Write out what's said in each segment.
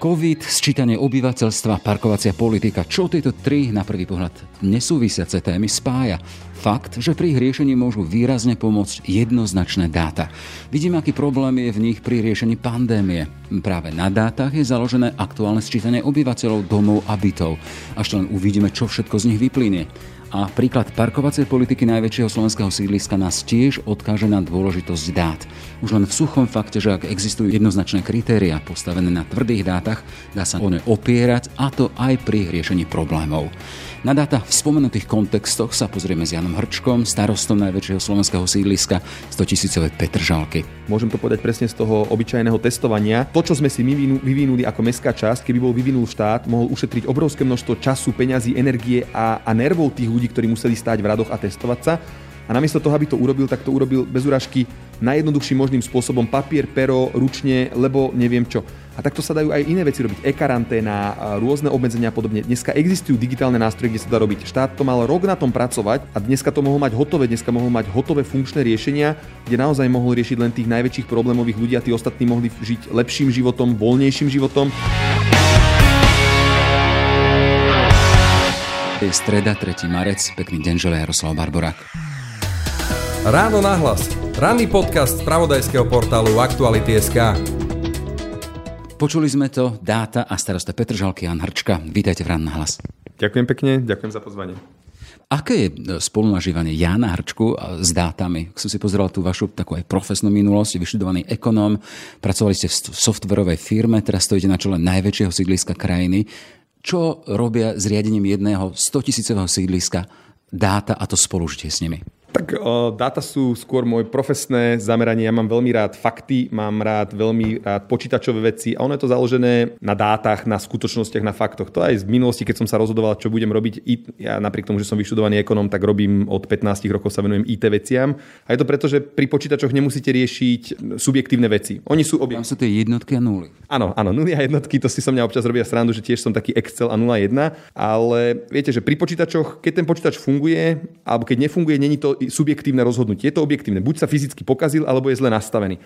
COVID, sčítanie obyvateľstva, parkovacia politika. Čo tieto tri na prvý pohľad nesúvisiace témy spája? Fakt, že pri ich riešení môžu výrazne pomôcť jednoznačné dáta. Vidíme, aký problém je v nich pri riešení pandémie. Práve na dátach je založené aktuálne sčítanie obyvateľov, domov a bytov. Až len uvidíme, čo všetko z nich vyplynie. A príklad parkovacej politiky najväčšieho slovenského sídliska nás tiež odkáže na dôležitosť dát. Už len v suchom fakte, že ak existujú jednoznačné kritéria postavené na tvrdých dátach, dá sa o ne opierať a to aj pri riešení problémov. Na dáta v spomenutých kontextoch sa pozrieme s Janom Hrčkom, starostom najväčšieho slovenského sídliska 100 tisícové Petržalky. Môžem to povedať presne z toho obyčajného testovania. To, čo sme si vyvinuli ako mestská časť, keby bol vyvinul štát, mohol ušetriť obrovské množstvo času, peňazí, energie a, a nervov tých ľudí, ktorí museli stáť v radoch a testovať sa. A namiesto toho, aby to urobil, tak to urobil bez úražky najjednoduchším možným spôsobom papier, pero, ručne, lebo neviem čo. A takto sa dajú aj iné veci robiť. E-karanténa, rôzne obmedzenia a podobne. Dneska existujú digitálne nástroje, kde sa dá robiť. Štát to mal rok na tom pracovať a dneska to mohol mať hotové, dneska mohol mať hotové funkčné riešenia, kde naozaj mohol riešiť len tých najväčších problémových ľudí a tí ostatní mohli žiť lepším životom, voľnejším životom. Je streda, 3. marec. Pekný deň, želé Jaroslav Barborák. Ráno nahlas. Ranný podcast z pravodajského portálu Aktuality.sk. Počuli sme to, dáta a starosta Petržalky Jan Hrčka. Vítajte v Ráno hlas. Ďakujem pekne, ďakujem za pozvanie. Aké je e, spolunažívanie Jana Hrčku e, s dátami? Som si pozeral tú vašu takú aj profesnú minulosť, vyštudovaný ekonóm, pracovali ste v softverovej firme, teraz stojíte na čele najväčšieho sídliska krajiny. Čo robia s riadením jedného 100 tisícového sídliska dáta a to spolužitie s nimi? Tak o, dáta sú skôr moje profesné zameranie. Ja mám veľmi rád fakty, mám rád veľmi rád počítačové veci a ono je to založené na dátach, na skutočnostiach, na faktoch. To aj z minulosti, keď som sa rozhodoval, čo budem robiť. Ja napriek tomu, že som vyštudovaný ekonom, tak robím od 15 rokov sa venujem IT veciam. A je to preto, že pri počítačoch nemusíte riešiť subjektívne veci. Oni sú objekt. Tam sú tie jednotky a nuly. Áno, áno, nuly a jednotky, to si som mňa občas robia srandu, že tiež som taký Excel a 0,1, ale viete, že pri počítačoch, keď ten počítač funguje, alebo keď nefunguje, není to subjektívne rozhodnutie. Je to objektívne. Buď sa fyzicky pokazil, alebo je zle nastavený.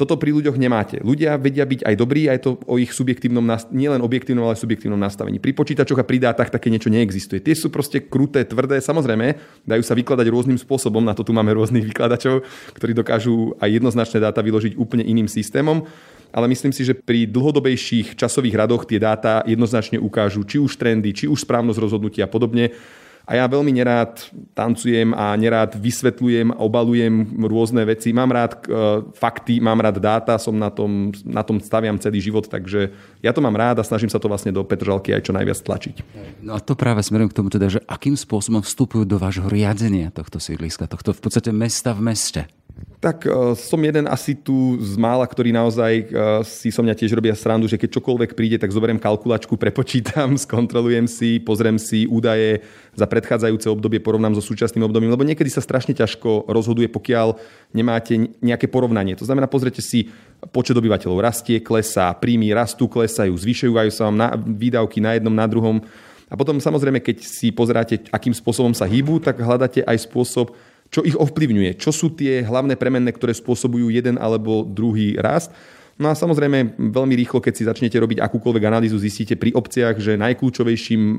Toto pri ľuďoch nemáte. Ľudia vedia byť aj dobrí, aj to o ich subjektívnom, nielen objektívnom, ale subjektívnom nastavení. Pri počítačoch a pri dátach také niečo neexistuje. Tie sú proste kruté, tvrdé, samozrejme, dajú sa vykladať rôznym spôsobom, na to tu máme rôznych vykladačov, ktorí dokážu aj jednoznačné dáta vyložiť úplne iným systémom ale myslím si, že pri dlhodobejších časových radoch tie dáta jednoznačne ukážu či už trendy, či už správnosť rozhodnutia a podobne. A ja veľmi nerád tancujem a nerád vysvetľujem, obalujem rôzne veci. Mám rád uh, fakty, mám rád dáta, som na tom, na tom staviam celý život, takže ja to mám rád a snažím sa to vlastne do Petržalky aj čo najviac tlačiť. No a to práve smerujem k tomu teda, že akým spôsobom vstupujú do vášho riadenia tohto sídliska, tohto v podstate mesta v meste. Tak uh, som jeden asi tu z mála, ktorý naozaj uh, si som mňa tiež robia srandu, že keď čokoľvek príde, tak zoberiem kalkulačku, prepočítam, skontrolujem si, pozriem si údaje za predchádzajúce obdobie, porovnám so súčasným obdobím, lebo niekedy sa strašne ťažko rozhoduje, pokiaľ nemáte nejaké porovnanie. To znamená, pozrite si, počet obyvateľov rastie, klesá, príjmy rastú, klesajú, zvyšujú sa vám na, výdavky na jednom, na druhom. A potom samozrejme, keď si pozeráte, akým spôsobom sa hýbu, tak hľadáte aj spôsob, čo ich ovplyvňuje, čo sú tie hlavné premenné, ktoré spôsobujú jeden alebo druhý rast. No a samozrejme, veľmi rýchlo, keď si začnete robiť akúkoľvek analýzu, zistíte pri obciach, že najkľúčovejším e,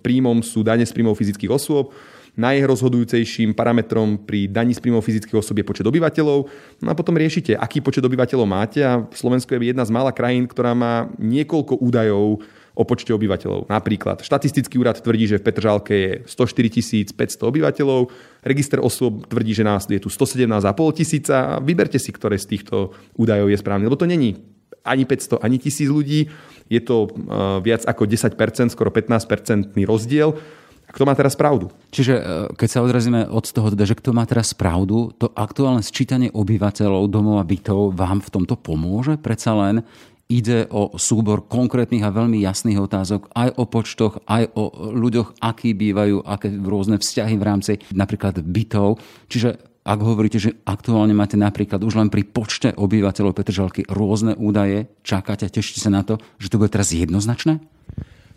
príjmom sú dane z príjmov fyzických osôb, najrozhodujúcejším parametrom pri daní z príjmov fyzických osôb je počet obyvateľov. No a potom riešite, aký počet obyvateľov máte a Slovensko je jedna z mála krajín, ktorá má niekoľko údajov o počte obyvateľov. Napríklad štatistický úrad tvrdí, že v Petržalke je 104 500 obyvateľov, register osôb tvrdí, že nás je tu 117,5 tisíca vyberte si, ktoré z týchto údajov je správne, lebo to není ani 500, ani 1000 ľudí, je to uh, viac ako 10%, skoro 15-percentný rozdiel. Kto má teraz pravdu? Čiže uh, keď sa odrazíme od toho, teda, že kto má teraz pravdu, to aktuálne sčítanie obyvateľov domov a bytov vám v tomto pomôže? Predsa len ide o súbor konkrétnych a veľmi jasných otázok aj o počtoch, aj o ľuďoch, akí bývajú, aké rôzne vzťahy v rámci napríklad bytov. Čiže ak hovoríte, že aktuálne máte napríklad už len pri počte obyvateľov Petržalky rôzne údaje, čakáte, tešíte sa na to, že to bude teraz jednoznačné?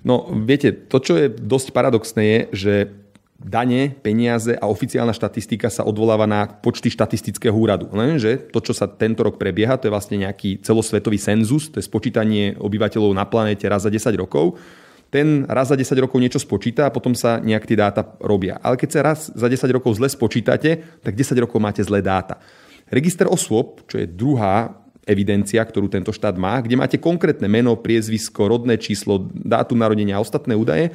No, viete, to, čo je dosť paradoxné, je, že dane, peniaze a oficiálna štatistika sa odvoláva na počty štatistického úradu. Lenže to, čo sa tento rok prebieha, to je vlastne nejaký celosvetový senzus, to je spočítanie obyvateľov na planéte raz za 10 rokov. Ten raz za 10 rokov niečo spočíta a potom sa nejak tie dáta robia. Ale keď sa raz za 10 rokov zle spočítate, tak 10 rokov máte zlé dáta. Register osôb, čo je druhá evidencia, ktorú tento štát má, kde máte konkrétne meno, priezvisko, rodné číslo, dátum narodenia a ostatné údaje,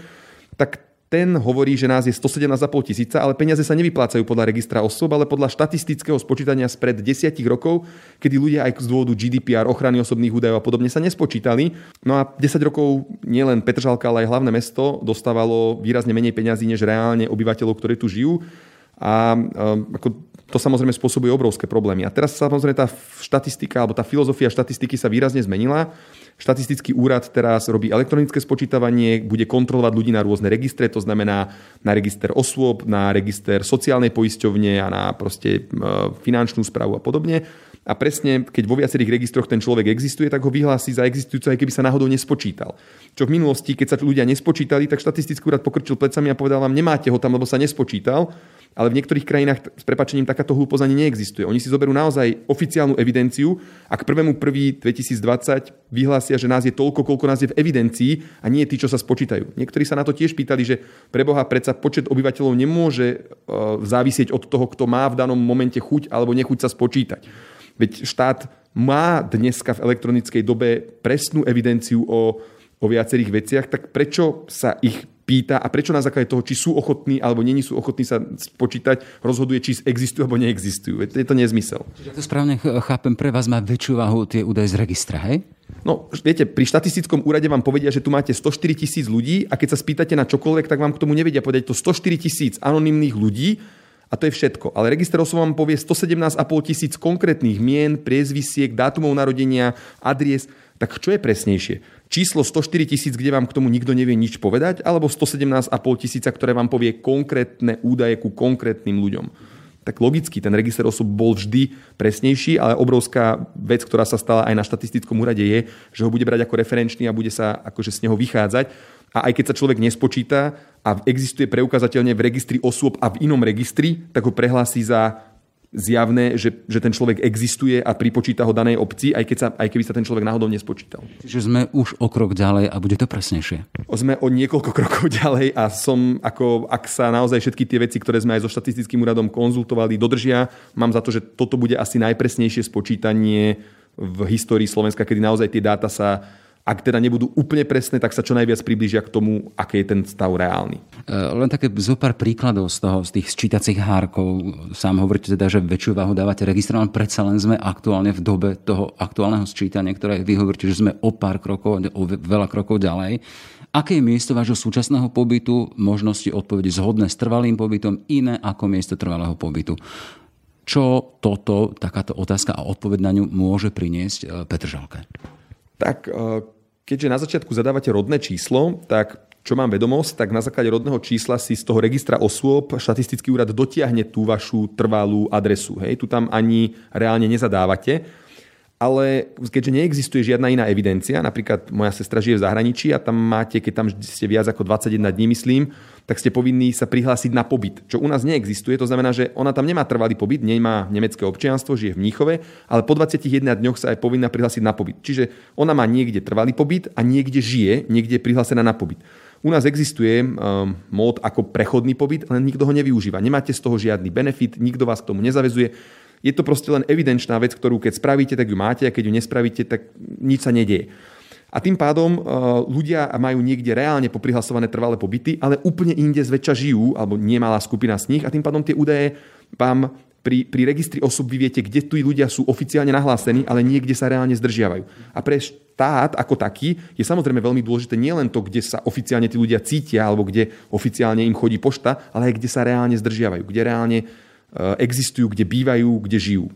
tak ten hovorí, že nás je 117,5 tisíca, ale peniaze sa nevyplácajú podľa registra osob, ale podľa štatistického spočítania spred desiatich rokov, kedy ľudia aj z dôvodu GDPR, ochrany osobných údajov a podobne sa nespočítali. No a 10 rokov nielen Petržalka, ale aj hlavné mesto dostávalo výrazne menej peňazí než reálne obyvateľov, ktorí tu žijú. A ako, to samozrejme spôsobuje obrovské problémy. A teraz samozrejme tá štatistika alebo tá filozofia štatistiky sa výrazne zmenila Štatistický úrad teraz robí elektronické spočítavanie, bude kontrolovať ľudí na rôzne registre, to znamená na register osôb, na register sociálnej poisťovne a na proste e, finančnú správu a podobne. A presne, keď vo viacerých registroch ten človek existuje, tak ho vyhlási za existujúco, aj keby sa náhodou nespočítal. Čo v minulosti, keď sa ľudia nespočítali, tak štatistický úrad pokrčil plecami a povedal vám, nemáte ho tam, lebo sa nespočítal ale v niektorých krajinách s prepačením takáto hlúposť ani neexistuje. Oni si zoberú naozaj oficiálnu evidenciu a k 1.1.2020 vyhlásia, že nás je toľko, koľko nás je v evidencii a nie tí, čo sa spočítajú. Niektorí sa na to tiež pýtali, že preboha predsa počet obyvateľov nemôže uh, závisieť od toho, kto má v danom momente chuť alebo nechuť sa spočítať. Veď štát má dneska v elektronickej dobe presnú evidenciu o, o viacerých veciach, tak prečo sa ich pýta a prečo na základe toho, či sú ochotní alebo není sú ochotní sa spočítať, rozhoduje, či existujú alebo neexistujú. Je to nezmysel. Čiže to správne chápem, pre vás má väčšiu váhu tie údaje z registra, hej? No, viete, pri štatistickom úrade vám povedia, že tu máte 104 tisíc ľudí a keď sa spýtate na čokoľvek, tak vám k tomu nevedia povedať to 104 tisíc anonimných ľudí a to je všetko. Ale register osob vám povie 117,5 tisíc konkrétnych mien, priezvisiek, dátumov narodenia, adries. Tak čo je presnejšie? Číslo 104 tisíc, kde vám k tomu nikto nevie nič povedať, alebo 117,5 tisíca, ktoré vám povie konkrétne údaje ku konkrétnym ľuďom. Tak logicky, ten register osob bol vždy presnejší, ale obrovská vec, ktorá sa stala aj na štatistickom úrade je, že ho bude brať ako referenčný a bude sa akože z neho vychádzať. A aj keď sa človek nespočíta a existuje preukazateľne v registri osôb a v inom registri, tak ho prehlási za zjavné, že, že ten človek existuje a pripočíta ho danej obci, aj, keď sa, aj keby sa ten človek náhodou nespočítal. Čiže sme už o krok ďalej a bude to presnejšie. Sme o niekoľko krokov ďalej a som, ako, ak sa naozaj všetky tie veci, ktoré sme aj so štatistickým úradom konzultovali, dodržia, mám za to, že toto bude asi najpresnejšie spočítanie v histórii Slovenska, kedy naozaj tie dáta sa ak teda nebudú úplne presné, tak sa čo najviac priblížia k tomu, aký je ten stav reálny. E, len také zo pár príkladov z toho, z tých sčítacích hárkov. Sám hovoríte teda, že väčšiu váhu dávate registrom, predsa len sme aktuálne v dobe toho aktuálneho sčítania, ktoré vy hovoríte, že sme o pár krokov, o veľa krokov ďalej. Aké je miesto vášho súčasného pobytu, možnosti odpovede zhodné s trvalým pobytom, iné ako miesto trvalého pobytu? Čo toto, takáto otázka a odpoveď na ňu môže priniesť e, Petr Žalke? Tak e, keďže na začiatku zadávate rodné číslo, tak čo mám vedomosť, tak na základe rodného čísla si z toho registra osôb štatistický úrad dotiahne tú vašu trvalú adresu. Hej, tu tam ani reálne nezadávate ale keďže neexistuje žiadna iná evidencia, napríklad moja sestra žije v zahraničí a tam máte, keď tam ste viac ako 21 dní, myslím, tak ste povinní sa prihlásiť na pobyt, čo u nás neexistuje. To znamená, že ona tam nemá trvalý pobyt, nemá nemecké občianstvo, žije v Mníchove, ale po 21 dňoch sa aj povinná prihlásiť na pobyt. Čiže ona má niekde trvalý pobyt a niekde žije, niekde je prihlásená na pobyt. U nás existuje um, mód ako prechodný pobyt, ale nikto ho nevyužíva. Nemáte z toho žiadny benefit, nikto vás k tomu nezavezuje je to proste len evidenčná vec, ktorú keď spravíte, tak ju máte a keď ju nespravíte, tak nič sa nedieje. A tým pádom uh, ľudia majú niekde reálne poprihlasované trvalé pobyty, ale úplne inde zväčša žijú, alebo nemalá skupina z nich a tým pádom tie údaje vám pri, pri registri osob vy viete, kde tu ľudia sú oficiálne nahlásení, ale niekde sa reálne zdržiavajú. A pre štát ako taký je samozrejme veľmi dôležité nielen to, kde sa oficiálne tí ľudia cítia, alebo kde oficiálne im chodí pošta, ale aj kde sa reálne zdržiavajú, kde reálne existujú, kde bývajú, kde žijú.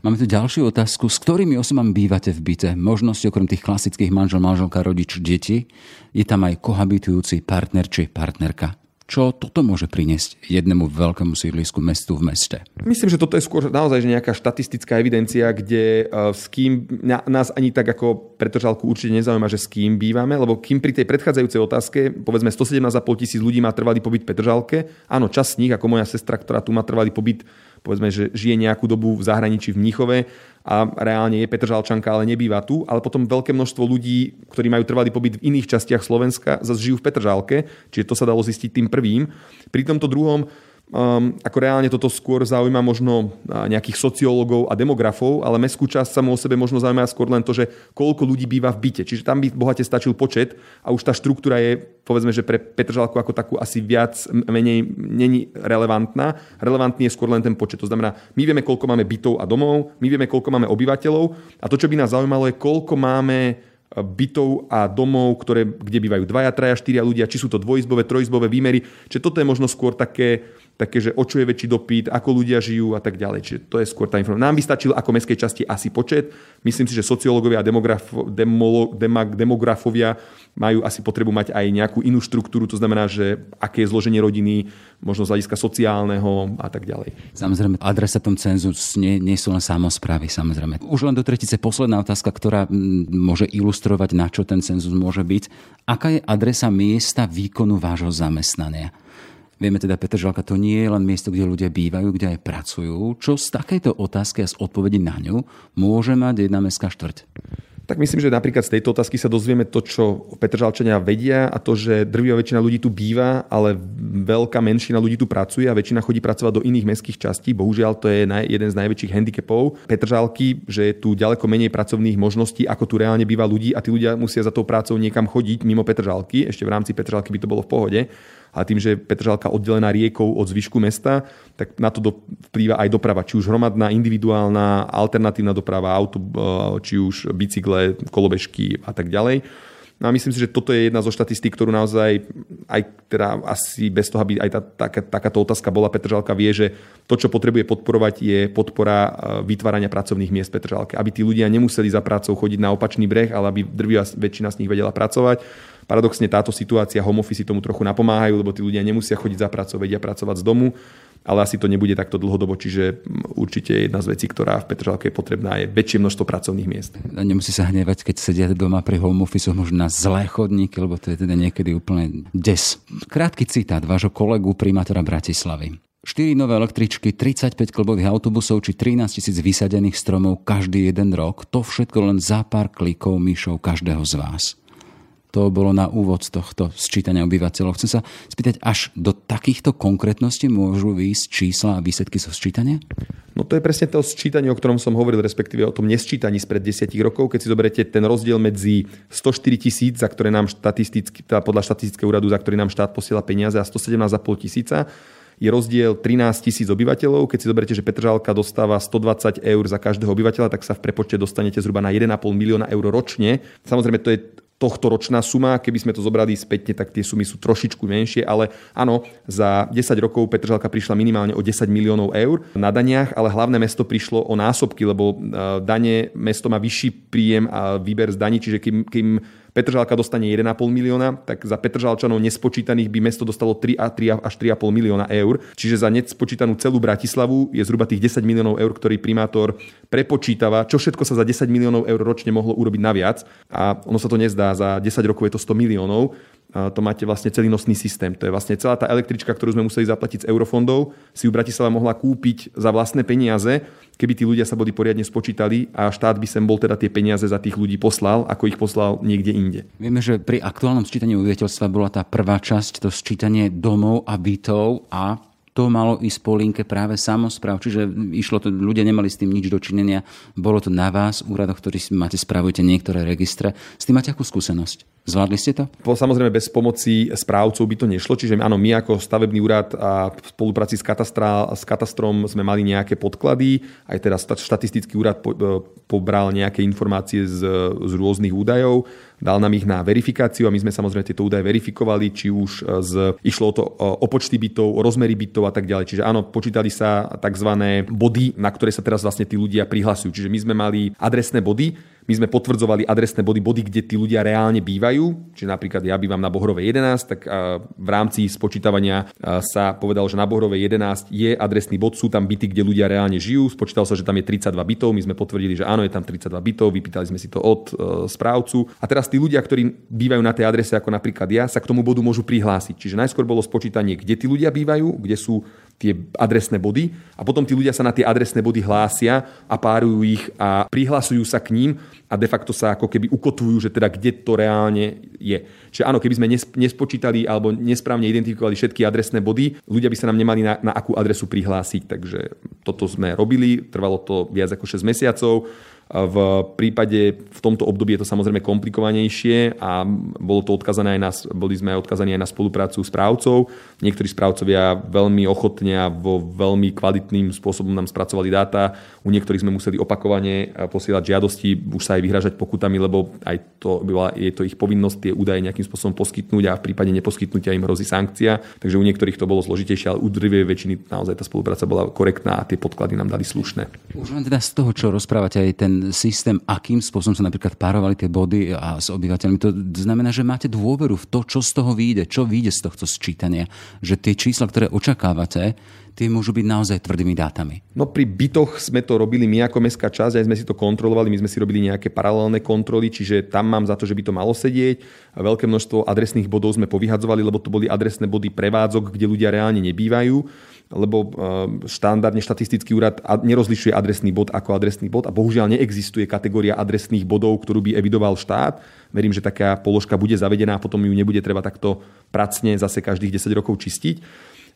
Máme tu ďalšiu otázku. S ktorými osobami bývate v byte? Možnosti okrem tých klasických manžel, manželka, rodič, deti. Je tam aj kohabitujúci partner či partnerka. Čo toto môže priniesť jednému veľkému sídlisku mestu v meste? Myslím, že toto je skôr naozaj že nejaká štatistická evidencia, kde uh, s kým nás ani tak ako pretržalku určite nezaujíma, že s kým bývame, lebo kým pri tej predchádzajúcej otázke, povedzme 117,5 tisíc ľudí má trvalý pobyt v Petržalke, áno, čas z nich, ako moja sestra, ktorá tu má trvalý pobyt, povedzme, že žije nejakú dobu v zahraničí v Mníchove, a reálne je Petržalčanka, ale nebýva tu, ale potom veľké množstvo ľudí, ktorí majú trvalý pobyt v iných častiach Slovenska, zase žijú v Petržalke, čiže to sa dalo zistiť tým prvým. Pri tomto druhom Um, ako reálne toto skôr zaujíma možno nejakých sociológov a demografov, ale mestskú časť samú o sebe možno zaujíma skôr len to, že koľko ľudí býva v byte. Čiže tam by bohate stačil počet a už tá štruktúra je, povedzme, že pre Petržalku ako takú asi viac, menej není relevantná. Relevantný je skôr len ten počet. To znamená, my vieme, koľko máme bytov a domov, my vieme, koľko máme obyvateľov a to, čo by nás zaujímalo, je, koľko máme bytov a domov, ktoré, kde bývajú dvaja, traja, štyria ľudia, či sú to dvojizbové, trojizbové výmery. Čiže toto je možno skôr také, také, že o čo je väčší dopyt, ako ľudia žijú a tak ďalej. Čiže to je skôr tá informácia. Nám by stačil ako mestskej časti asi počet. Myslím si, že sociológovia a demografo, demolo, demag, demografovia majú asi potrebu mať aj nejakú inú štruktúru, to znamená, že aké je zloženie rodiny, možno z hľadiska sociálneho a tak ďalej. Samozrejme, adresatom cenzu nie, nie sú len samozprávy, samozrejme. Už len do tretice posledná otázka, ktorá môže ilustrovať, na čo ten cenzus môže byť. Aká je adresa miesta výkonu vášho zamestnania? Vieme teda, Petržalka to nie je len miesto, kde ľudia bývajú, kde aj pracujú. Čo z takejto otázky a z odpovedi na ňu môže mať jedna mestská štvrť? Tak myslím, že napríklad z tejto otázky sa dozvieme to, čo Petržalčania vedia a to, že drvivá väčšina ľudí tu býva, ale veľká menšina ľudí tu pracuje a väčšina chodí pracovať do iných mestských častí. Bohužiaľ, to je jeden z najväčších handicapov Petržalky, že je tu ďaleko menej pracovných možností, ako tu reálne býva ľudí a tí ľudia musia za tou prácou niekam chodiť mimo Petržalky. Ešte v rámci Petržalky by to bolo v pohode a tým, že je Petržalka oddelená riekou od zvyšku mesta, tak na to vplýva aj doprava, či už hromadná, individuálna, alternatívna doprava, auto, e, či už bicykle, kolobežky a tak ďalej. No a myslím si, že toto je jedna zo štatistík, ktorú naozaj aj teda asi bez toho, aby aj tá, taká, takáto otázka bola, Petržalka vie, že to, čo potrebuje podporovať, je podpora e, vytvárania pracovných miest Petržalke. Aby tí ľudia nemuseli za prácou chodiť na opačný breh, ale aby drvia väčšina z nich vedela pracovať Paradoxne táto situácia, home office tomu trochu napomáhajú, lebo tí ľudia nemusia chodiť za pracou, vedia pracovať z domu, ale asi to nebude takto dlhodobo, čiže určite jedna z vecí, ktorá v Petržalke je potrebná, je väčšie množstvo pracovných miest. Nemusí sa hnevať, keď sedia doma pri home office, možno na zlé chodníky, lebo to je teda niekedy úplne des. Krátky citát vášho kolegu primátora Bratislavy. 4 nové električky, 35 klubových autobusov či 13 tisíc vysadených stromov každý jeden rok. To všetko len za pár klikov myšov každého z vás. To bolo na úvod tohto sčítania obyvateľov. Chcem sa spýtať, až do takýchto konkrétností môžu výjsť čísla a výsledky zo sčítania? No to je presne to sčítanie, o ktorom som hovoril, respektíve o tom nesčítaní spred 10 rokov. Keď si zoberete ten rozdiel medzi 104 tisíc, za ktoré nám štatisticky, teda podľa štatistického úradu, za ktorý nám štát posiela peniaze a 117,5 tisíca, je rozdiel 13 tisíc obyvateľov. Keď si zoberiete, že Petržalka dostáva 120 eur za každého obyvateľa, tak sa v prepočte dostanete zhruba na 1,5 milióna eur ročne. Samozrejme, to je tohto ročná suma. Keby sme to zobrali spätne, tak tie sumy sú trošičku menšie, ale áno, za 10 rokov Petržalka prišla minimálne o 10 miliónov eur na daniach, ale hlavné mesto prišlo o násobky, lebo e, dane mesto má vyšší príjem a výber z daní, čiže kým, kým Petržalka dostane 1,5 milióna, tak za Petržalčanov nespočítaných by mesto dostalo 3, a 3 až 3,5 milióna eur. Čiže za nespočítanú celú Bratislavu je zhruba tých 10 miliónov eur, ktorý primátor prepočítava, čo všetko sa za 10 miliónov eur ročne mohlo urobiť naviac. A ono sa to nezdá, za 10 rokov je to 100 miliónov to máte vlastne celý nosný systém. To je vlastne celá tá električka, ktorú sme museli zaplatiť z eurofondov, si ju Bratislava mohla kúpiť za vlastné peniaze, keby tí ľudia sa boli poriadne spočítali a štát by sem bol teda tie peniaze za tých ľudí poslal, ako ich poslal niekde inde. Vieme, že pri aktuálnom sčítaní obyvateľstva bola tá prvá časť, to sčítanie domov a bytov a to malo ísť po linke práve samozpráv, čiže išlo to, ľudia nemali s tým nič dočinenia, bolo to na vás, úradoch, ktorý máte, spravujete niektoré registre. S tým máte akú skúsenosť? Zvládli ste to? Po, samozrejme bez pomoci správcov by to nešlo, čiže áno, my ako stavebný úrad a v spolupráci s, s katastrom sme mali nejaké podklady, aj teraz štatistický úrad po, e, pobral nejaké informácie z, z rôznych údajov dal nám ich na verifikáciu a my sme samozrejme tieto údaje verifikovali, či už e, z, išlo o to o počty bytov, o rozmery bytov a tak ďalej. Čiže áno, počítali sa tzv. body, na ktoré sa teraz vlastne tí ľudia prihlasujú. Čiže my sme mali adresné body, my sme potvrdzovali adresné body, body, kde tí ľudia reálne bývajú. Čiže napríklad ja bývam na Bohrovej 11, tak v rámci spočítavania sa povedal, že na Bohrovej 11 je adresný bod, sú tam byty, kde ľudia reálne žijú. Spočítal sa, že tam je 32 bytov, my sme potvrdili, že áno, je tam 32 bytov, vypýtali sme si to od e, správcu. A teraz tí ľudia, ktorí bývajú na tej adrese, ako napríklad ja, sa k tomu bodu môžu prihlásiť. Čiže najskôr bolo spočítanie, kde tí ľudia bývajú, kde sú tie adresné body a potom tí ľudia sa na tie adresné body hlásia a párujú ich a prihlasujú sa k ním a de facto sa ako keby ukotvujú, že teda kde to reálne je. Čiže áno, keby sme nespočítali alebo nesprávne identifikovali všetky adresné body, ľudia by sa nám nemali na, na akú adresu prihlásiť. Takže toto sme robili, trvalo to viac ako 6 mesiacov. V prípade, v tomto období je to samozrejme komplikovanejšie a bolo to odkazané aj na, boli sme odkazaní aj na spoluprácu s právcov. Niektorí správcovia veľmi ochotne a vo veľmi kvalitným spôsobom nám spracovali dáta. U niektorých sme museli opakovane posielať žiadosti, už sa aj vyhražať pokutami, lebo aj to bola, je to ich povinnosť tie údaje nejakým spôsobom poskytnúť a v prípade neposkytnutia im hrozí sankcia. Takže u niektorých to bolo zložitejšie, ale u drvej väčšiny naozaj tá spolupráca bola korektná a tie podklady nám dali slušné. Už len teda z toho, čo rozprávate, aj ten systém, akým spôsobom sa napríklad párovali tie body a s obyvateľmi. To znamená, že máte dôveru v to, čo z toho vyjde, čo vyjde z tohto sčítania. Že tie čísla, ktoré očakávate, tie môžu byť naozaj tvrdými dátami. No pri bytoch sme to robili my ako mestská časť, aj sme si to kontrolovali, my sme si robili nejaké paralelné kontroly, čiže tam mám za to, že by to malo sedieť. Veľké množstvo adresných bodov sme povyhadzovali, lebo to boli adresné body prevádzok, kde ľudia reálne nebývajú lebo eh, štandardne štatistický úrad nerozlišuje adresný bod ako adresný bod a bohužiaľ neexistuje kategória adresných bodov, ktorú by evidoval štát. Verím, že taká položka bude zavedená a potom ju nebude treba takto pracne zase každých 10 rokov čistiť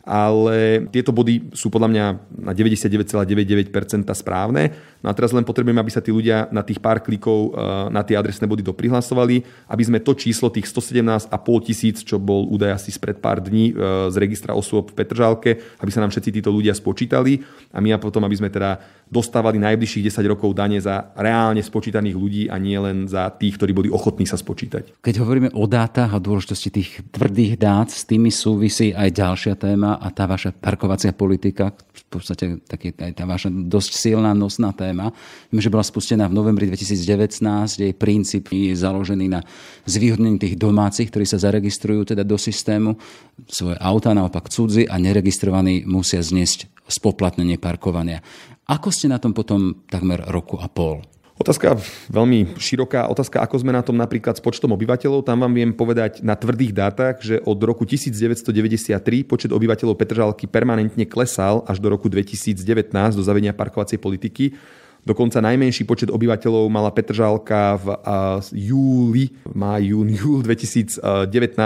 ale tieto body sú podľa mňa na 99,99% správne. No a teraz len potrebujeme, aby sa tí ľudia na tých pár klikov eh, na tie adresné body doprihlasovali, aby sme to číslo tých 117,5 tisíc, čo bol údaj asi spred pár dní eh, z registra osôb v Petržalke, aby sa nám všetci títo ľudia spočítali a my a potom, aby sme teda dostávali najbližších 10 rokov dane za reálne spočítaných ľudí a nie len za tých, ktorí boli ochotní sa spočítať. Keď hovoríme o dátach a dôležitosti tých tvrdých dát, s tými súvisí aj ďalšia téma a tá vaša parkovacia politika, v podstate taký, aj tá vaša dosť silná nosná téma, Viem, že bola spustená v novembri 2019, jej princíp je založený na zvýhodnení tých domácich, ktorí sa zaregistrujú teda do systému, svoje auta naopak cudzi a neregistrovaní musia zniesť spoplatnenie parkovania. Ako ste na tom potom takmer roku a pol? Otázka veľmi široká. Otázka, ako sme na tom napríklad s počtom obyvateľov. Tam vám viem povedať na tvrdých dátach, že od roku 1993 počet obyvateľov Petržalky permanentne klesal až do roku 2019 do zavedenia parkovacej politiky. Dokonca najmenší počet obyvateľov mala Petržalka v júli, má jún, júl 2019,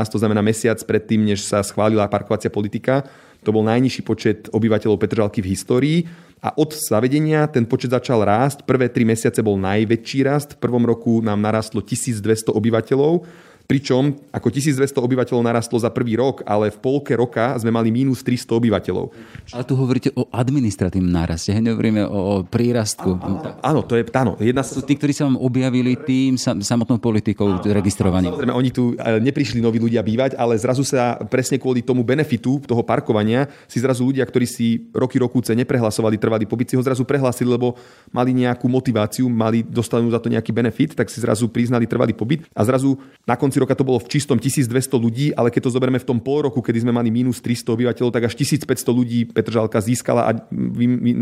to znamená mesiac predtým, než sa schválila parkovacia politika. To bol najnižší počet obyvateľov Petržalky v histórii a od zavedenia ten počet začal rásť. Prvé tri mesiace bol najväčší rast. V prvom roku nám narastlo 1200 obyvateľov Pričom ako 1200 obyvateľov narastlo za prvý rok, ale v polke roka sme mali mínus 300 obyvateľov. Ale tu hovoríte o administratívnom náraste, nehovoríme o, o prírastku. Áno, to je, áno. Jedna sú tí, ktorí sa vám objavili tým samotnou politikou registrovaním. Samozrejme, oni tu e, neprišli noví ľudia bývať, ale zrazu sa presne kvôli tomu benefitu toho parkovania si zrazu ľudia, ktorí si roky rokúce neprehlasovali trvalý pobyt, si ho zrazu prehlasili, lebo mali nejakú motiváciu, mali dostanú za to nejaký benefit, tak si zrazu priznali trvalý pobyt a zrazu na konci konci roka to bolo v čistom 1200 ľudí, ale keď to zoberieme v tom pol roku, kedy sme mali minus 300 obyvateľov, tak až 1500 ľudí Petržalka získala a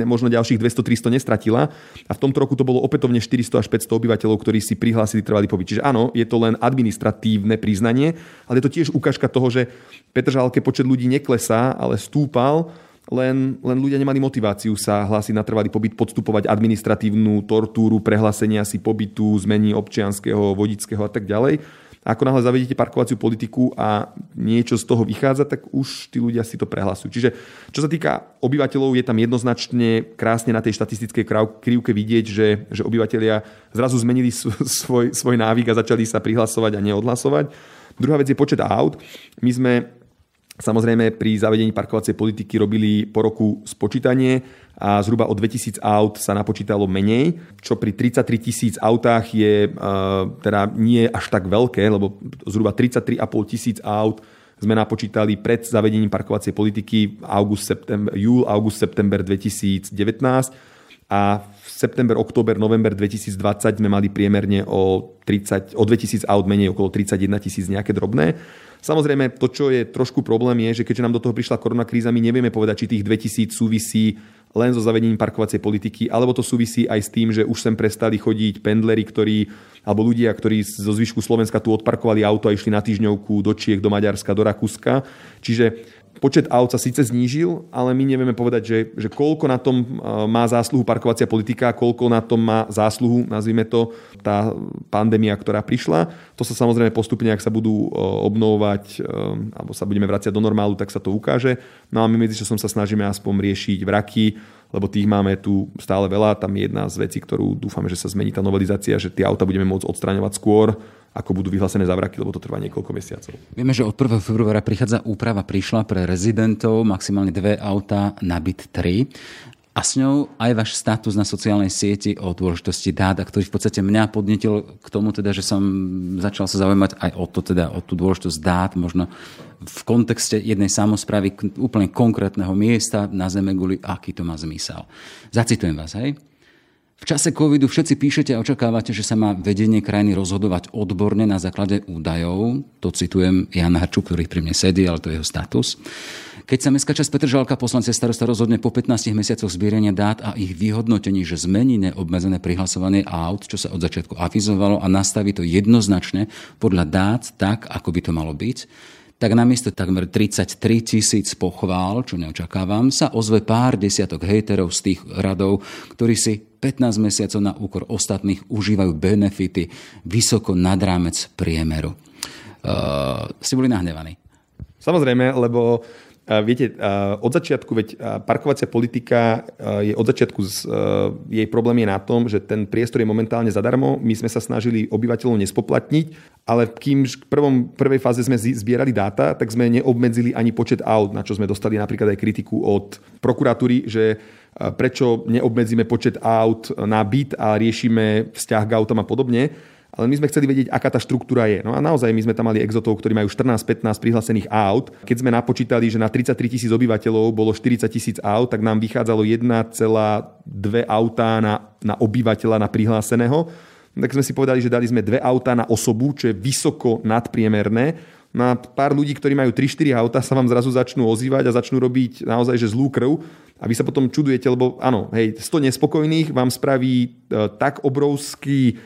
možno ďalších 200-300 nestratila. A v tomto roku to bolo opätovne 400 až 500 obyvateľov, ktorí si prihlásili trvalý pobyt. Čiže áno, je to len administratívne priznanie, ale je to tiež ukážka toho, že Petržalke počet ľudí neklesá, ale stúpal len, len ľudia nemali motiváciu sa hlásiť na trvalý pobyt, podstupovať administratívnu tortúru, prehlásenia si pobytu, zmení občianského, vodického a tak ďalej. Ako náhle zavedete parkovaciu politiku a niečo z toho vychádza, tak už tí ľudia si to prehlasujú. Čiže čo sa týka obyvateľov, je tam jednoznačne krásne na tej štatistickej krivke vidieť, že, že obyvateľia zrazu zmenili svoj, svoj návyk a začali sa prihlasovať a neodhlasovať. Druhá vec je počet aut. My sme samozrejme pri zavedení parkovacej politiky robili po roku spočítanie a zhruba o 2000 aut sa napočítalo menej, čo pri 33 tisíc autách je uh, teda nie až tak veľké, lebo zhruba 33,5 tisíc aut sme napočítali pred zavedením parkovacej politiky august, september, júl, august, september 2019 a v september, október, november 2020 sme mali priemerne o, 30, o 2000 aut menej, okolo 31 tisíc nejaké drobné. Samozrejme, to, čo je trošku problém, je, že keďže nám do toho prišla koronakríza, my nevieme povedať, či tých 2000 súvisí len so zavedením parkovacej politiky, alebo to súvisí aj s tým, že už sem prestali chodiť pendleri, ktorí, alebo ľudia, ktorí zo zvyšku Slovenska tu odparkovali auto a išli na týždňovku do Čiech, do Maďarska, do Rakúska. Čiže Počet aut sa síce znížil, ale my nevieme povedať, že, že koľko na tom e, má zásluhu parkovacia politika, koľko na tom má zásluhu, nazvime to, tá pandémia, ktorá prišla. To sa samozrejme postupne, ak sa budú e, obnovovať e, alebo sa budeme vraciať do normálu, tak sa to ukáže. No a my medzičasom sa snažíme aspoň riešiť vraky, lebo tých máme tu stále veľa. Tam je jedna z vecí, ktorú dúfame, že sa zmení tá novelizácia, že tie auta budeme môcť odstraňovať skôr, ako budú vyhlásené zavraky, lebo to trvá niekoľko mesiacov. Vieme, že od 1. februára prichádza úprava, prišla pre rezidentov maximálne dve auta na byt 3 a s ňou aj váš status na sociálnej sieti o dôležitosti dát, ktorý v podstate mňa podnetil k tomu, teda, že som začal sa zaujímať aj o to, teda, o tú dôležitosť dát, možno v kontexte jednej samozprávy úplne konkrétneho miesta na Zemeguli, aký to má zmysel. Zacitujem vás, hej? V čase covidu všetci píšete a očakávate, že sa má vedenie krajiny rozhodovať odborne na základe údajov. To citujem Jan Harču, ktorý pri mne sedí, ale to je jeho status. Keď sa Mestská časť Petržalka poslanci starosta rozhodne po 15 mesiacoch zbierania dát a ich vyhodnotení, že zmení neobmedzené prihlasovanie aut, čo sa od začiatku avizovalo a nastaví to jednoznačne podľa dát tak, ako by to malo byť, tak namiesto takmer 33 tisíc pochvál, čo neočakávam, sa ozve pár desiatok hejterov z tých radov, ktorí si 15 mesiacov na úkor ostatných užívajú benefity vysoko nad rámec priemeru. Uh, ste boli nahnevaní? Samozrejme, lebo Viete, od začiatku, veď parkovacia politika je od začiatku, jej problém je na tom, že ten priestor je momentálne zadarmo. My sme sa snažili obyvateľov nespoplatniť, ale kým v prvom, prvej fáze sme zbierali dáta, tak sme neobmedzili ani počet aut, na čo sme dostali napríklad aj kritiku od prokuratúry, že prečo neobmedzíme počet aut na byt a riešime vzťah k autom a podobne ale my sme chceli vedieť, aká tá štruktúra je. No a naozaj my sme tam mali exotov, ktorí majú 14-15 prihlásených aut. Keď sme napočítali, že na 33 tisíc obyvateľov bolo 40 tisíc aut, tak nám vychádzalo 1,2 autá na, na obyvateľa, na prihláseného. Tak sme si povedali, že dali sme dve autá na osobu, čo je vysoko nadpriemerné. Na no pár ľudí, ktorí majú 3-4 auta, sa vám zrazu začnú ozývať a začnú robiť naozaj že zlú krv. A vy sa potom čudujete, lebo áno, hej, 100 nespokojných vám spraví e, tak obrovský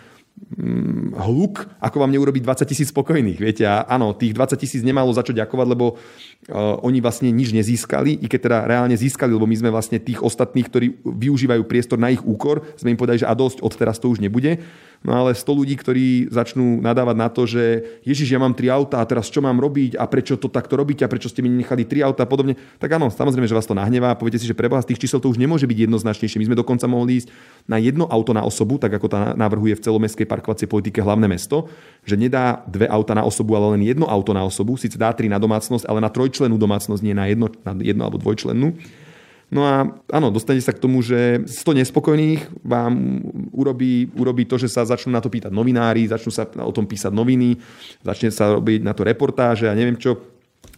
hluk, ako vám neurobiť 20 tisíc spokojných. Viete, a áno, tých 20 tisíc nemalo za čo ďakovať, lebo uh, oni vlastne nič nezískali, i keď teda reálne získali, lebo my sme vlastne tých ostatných, ktorí využívajú priestor na ich úkor, sme im povedali, že a dosť, od teraz to už nebude. No ale 100 ľudí, ktorí začnú nadávať na to, že Ježiš, ja mám tri auta a teraz čo mám robiť a prečo to takto robíte a prečo ste mi nechali tri auta a podobne, tak áno, samozrejme, že vás to nahnevá. Poviete si, že preboha z tých čísel to už nemôže byť jednoznačnejšie. My sme dokonca mohli ísť na jedno auto na osobu, tak ako tá navrhuje v celomestskej parkovacej politike hlavné mesto, že nedá dve auta na osobu, ale len jedno auto na osobu, síce dá tri na domácnosť, ale na trojčlenú domácnosť, nie na jedno, na jedno alebo dvojčlennú. No a áno, dostane sa k tomu, že 100 nespokojných vám urobí, urobí to, že sa začnú na to pýtať novinári, začnú sa o tom písať noviny, začne sa robiť na to reportáže a neviem čo.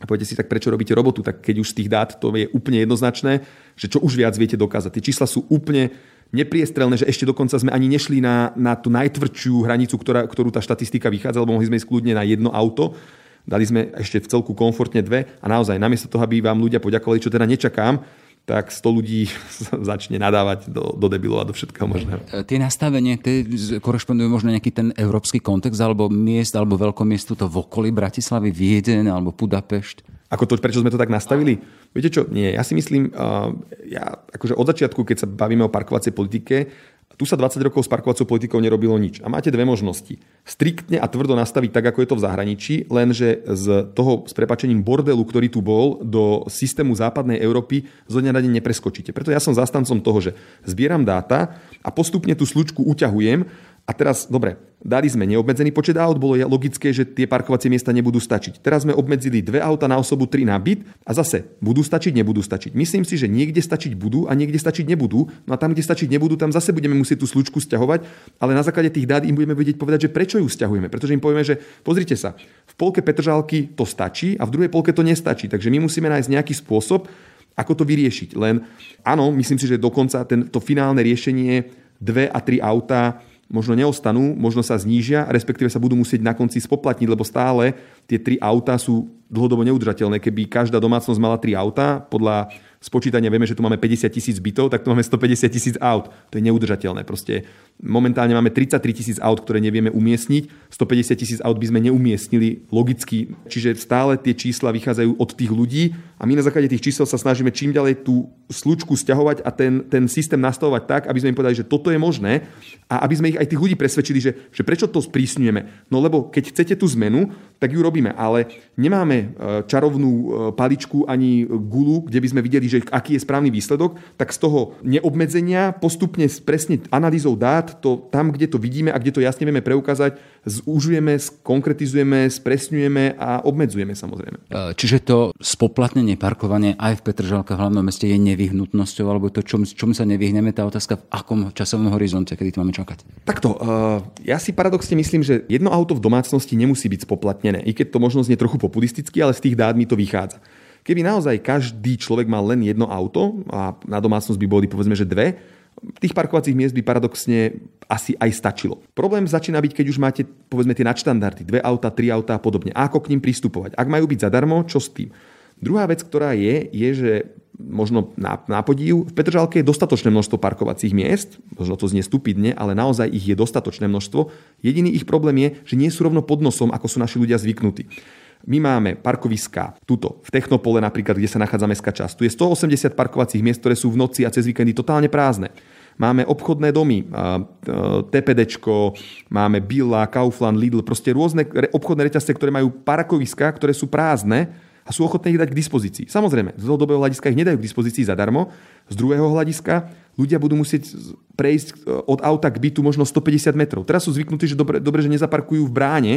A poviete si, tak prečo robíte robotu? Tak keď už z tých dát to je úplne jednoznačné, že čo už viac viete dokázať. Tie čísla sú úplne nepriestrelné, že ešte dokonca sme ani nešli na, na tú najtvrdšiu hranicu, ktorá, ktorú tá štatistika vychádza, lebo mohli sme ísť kľudne na jedno auto. Dali sme ešte v celku komfortne dve a naozaj namiesto toho, aby vám ľudia poďakovali, čo teda nečakám, tak 100 ľudí začne nadávať do, do debilov a do všetkého možného. E, tie nastavenie, tie korešpondujú možno nejaký ten európsky kontext, alebo miest, alebo veľkomiestu to v okolí Bratislavy, Vieden alebo Budapešť? Ako to, prečo sme to tak nastavili? Viete čo, nie, ja si myslím, uh, ja, akože od začiatku, keď sa bavíme o parkovacej politike, tu sa 20 rokov s parkovacou politikou nerobilo nič. A máte dve možnosti. Striktne a tvrdo nastaviť tak, ako je to v zahraničí, lenže z toho s prepačením bordelu, ktorý tu bol, do systému západnej Európy zo dňa na deň nepreskočíte. Preto ja som zastancom toho, že zbieram dáta a postupne tú slučku uťahujem a teraz, dobre, dali sme neobmedzený počet aut, bolo logické, že tie parkovacie miesta nebudú stačiť. Teraz sme obmedzili dve auta na osobu, tri na byt a zase budú stačiť, nebudú stačiť. Myslím si, že niekde stačiť budú a niekde stačiť nebudú. No a tam, kde stačiť nebudú, tam zase budeme musieť tú slučku stiahovať, ale na základe tých dát im budeme vedieť povedať, že prečo ju stiahujeme. Pretože im povieme, že pozrite sa, v polke Petržalky to stačí a v druhej polke to nestačí. Takže my musíme nájsť nejaký spôsob, ako to vyriešiť. Len áno, myslím si, že dokonca ten, to finálne riešenie dve a tri autá možno neostanú, možno sa znížia, respektíve sa budú musieť na konci spoplatniť, lebo stále tie tri autá sú dlhodobo neudržateľné. Keby každá domácnosť mala tri autá, podľa spočítania vieme, že tu máme 50 tisíc bytov, tak tu máme 150 tisíc aut. To je neudržateľné. Proste momentálne máme 33 tisíc aut, ktoré nevieme umiestniť. 150 tisíc aut by sme neumiestnili logicky. Čiže stále tie čísla vychádzajú od tých ľudí a my na základe tých čísel sa snažíme čím ďalej tú slučku stiahovať a ten, ten systém nastavovať tak, aby sme im povedali, že toto je možné a aby sme ich aj tých ľudí presvedčili, že, že prečo to sprísňujeme. No lebo keď chcete tú zmenu, tak ju robíme, ale nemáme e, čarovnú e, paličku ani gulu, kde by sme videli, že aký je správny výsledok, tak z toho neobmedzenia postupne presne analýzou dát, to tam, kde to vidíme a kde to jasne vieme preukázať, zúžujeme, skonkretizujeme, spresňujeme a obmedzujeme samozrejme. E, čiže to spoplatnenie parkovanie aj v Petržalke v hlavnom meste je nevyhnutnosťou, alebo to, čom, čom sa nevyhneme, tá otázka, v akom časovom horizonte, kedy to máme čakať? Takto, uh, ja si paradoxne myslím, že jedno auto v domácnosti nemusí byť spoplatnené, i keď to možno znie trochu populisticky, ale z tých dát mi to vychádza. Keby naozaj každý človek mal len jedno auto a na domácnosť by boli povedzme, že dve, tých parkovacích miest by paradoxne asi aj stačilo. Problém začína byť, keď už máte povedzme tie nadštandardy, dve auta, tri auta a podobne. Ako k ním pristupovať? Ak majú byť zadarmo, čo s tým? Druhá vec, ktorá je, je, že možno na, na podív, v Petržalke je dostatočné množstvo parkovacích miest, možno to znie stupidne, ale naozaj ich je dostatočné množstvo. Jediný ich problém je, že nie sú rovno pod nosom, ako sú naši ľudia zvyknutí. My máme parkoviská tuto, v Technopole napríklad, kde sa nachádza mestská časť. Tu je 180 parkovacích miest, ktoré sú v noci a cez víkendy totálne prázdne. Máme obchodné domy, TPDčko, máme Billa, Kaufland, Lidl, proste rôzne obchodné reťazce, ktoré majú parkoviská, ktoré sú prázdne a sú ochotné ich dať k dispozícii. Samozrejme, z dlhodobého hľadiska ich nedajú k dispozícii zadarmo, z druhého hľadiska ľudia budú musieť prejsť e, od auta k bytu možno 150 metrov. Teraz sú zvyknutí, že dobre, dobre že nezaparkujú v bráne,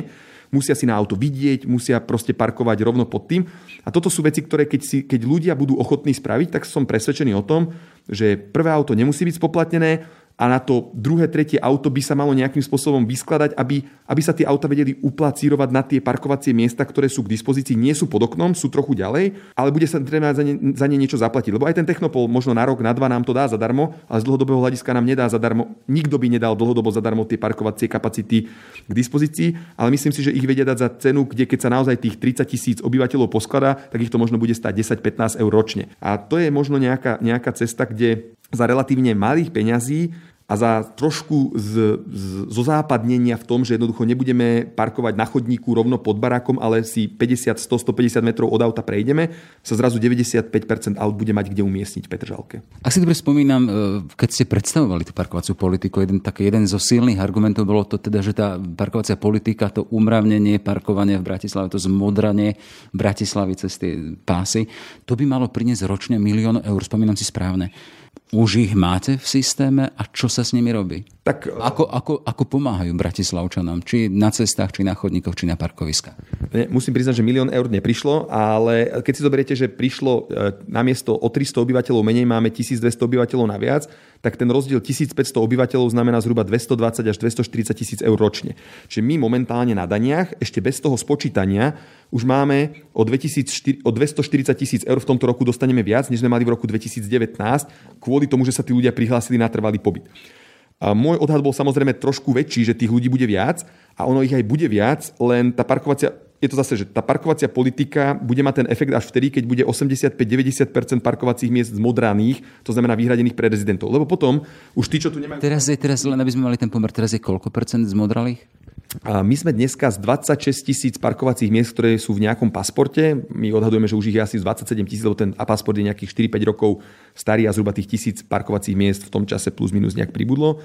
musia si na auto vidieť, musia proste parkovať rovno pod tým. A toto sú veci, ktoré keď, si, keď ľudia budú ochotní spraviť, tak som presvedčený o tom, že prvé auto nemusí byť spoplatnené, a na to druhé, tretie auto by sa malo nejakým spôsobom vyskladať, aby, aby sa tie auta vedeli uplacírovať na tie parkovacie miesta, ktoré sú k dispozícii, nie sú pod oknom, sú trochu ďalej, ale bude sa treba za ne, za ne niečo zaplatiť. Lebo aj ten Technopol možno na rok, na dva nám to dá zadarmo, ale z dlhodobého hľadiska nám nedá zadarmo. Nikto by nedal dlhodobo zadarmo tie parkovacie kapacity k dispozícii, ale myslím si, že ich vedia dať za cenu, kde keď sa naozaj tých 30 tisíc obyvateľov poskladá, tak ich to možno bude stať 10-15 eur ročne. A to je možno nejaká, nejaká cesta, kde za relatívne malých peňazí a za trošku z, z, zo západnenia v tom, že jednoducho nebudeme parkovať na chodníku rovno pod barákom, ale si 50, 100, 150 metrov od auta prejdeme, sa zrazu 95% aut bude mať kde umiestniť Petržalke. Ak si dobre spomínam, e, keď ste predstavovali tú parkovaciu politiku, jeden, taký, jeden zo silných argumentov bolo to teda, že tá parkovacia politika, to umravnenie parkovania v Bratislave, to zmodranie Bratislavy cez tie pásy, to by malo priniesť ročne milión eur, spomínam si správne. Už ich máte v systéme a čo sa s nimi robí? Tak, ako, ako, ako pomáhajú Bratislavčanom? Či na cestách, či na chodníkoch, či na parkoviskách? Musím priznať, že milión eur neprišlo, ale keď si zoberiete, že prišlo e, namiesto o 300 obyvateľov menej, máme 1200 obyvateľov naviac, tak ten rozdiel 1500 obyvateľov znamená zhruba 220 až 240 tisíc eur ročne. Čiže my momentálne na daniach, ešte bez toho spočítania, už máme o, 2004, o 240 tisíc eur v tomto roku dostaneme viac, než sme mali v roku 2019, kvôli tomu, že sa tí ľudia prihlásili na trvalý pobyt. A môj odhad bol samozrejme trošku väčší, že tých ľudí bude viac a ono ich aj bude viac, len tá parkovacia je to zase, že tá parkovacia politika bude mať ten efekt až vtedy, keď bude 85-90% parkovacích miest zmodraných, to znamená vyhradených pre rezidentov. Lebo potom už tí, čo tu nemajú... Teraz je, teraz len aby sme mali ten pomer, teraz je koľko percent zmodralých? My sme dneska z 26 tisíc parkovacích miest, ktoré sú v nejakom pasporte, my odhadujeme, že už ich je asi 27 tisíc, lebo ten pasport je nejakých 4-5 rokov starý a zhruba tých tisíc parkovacích miest v tom čase plus minus nejak pribudlo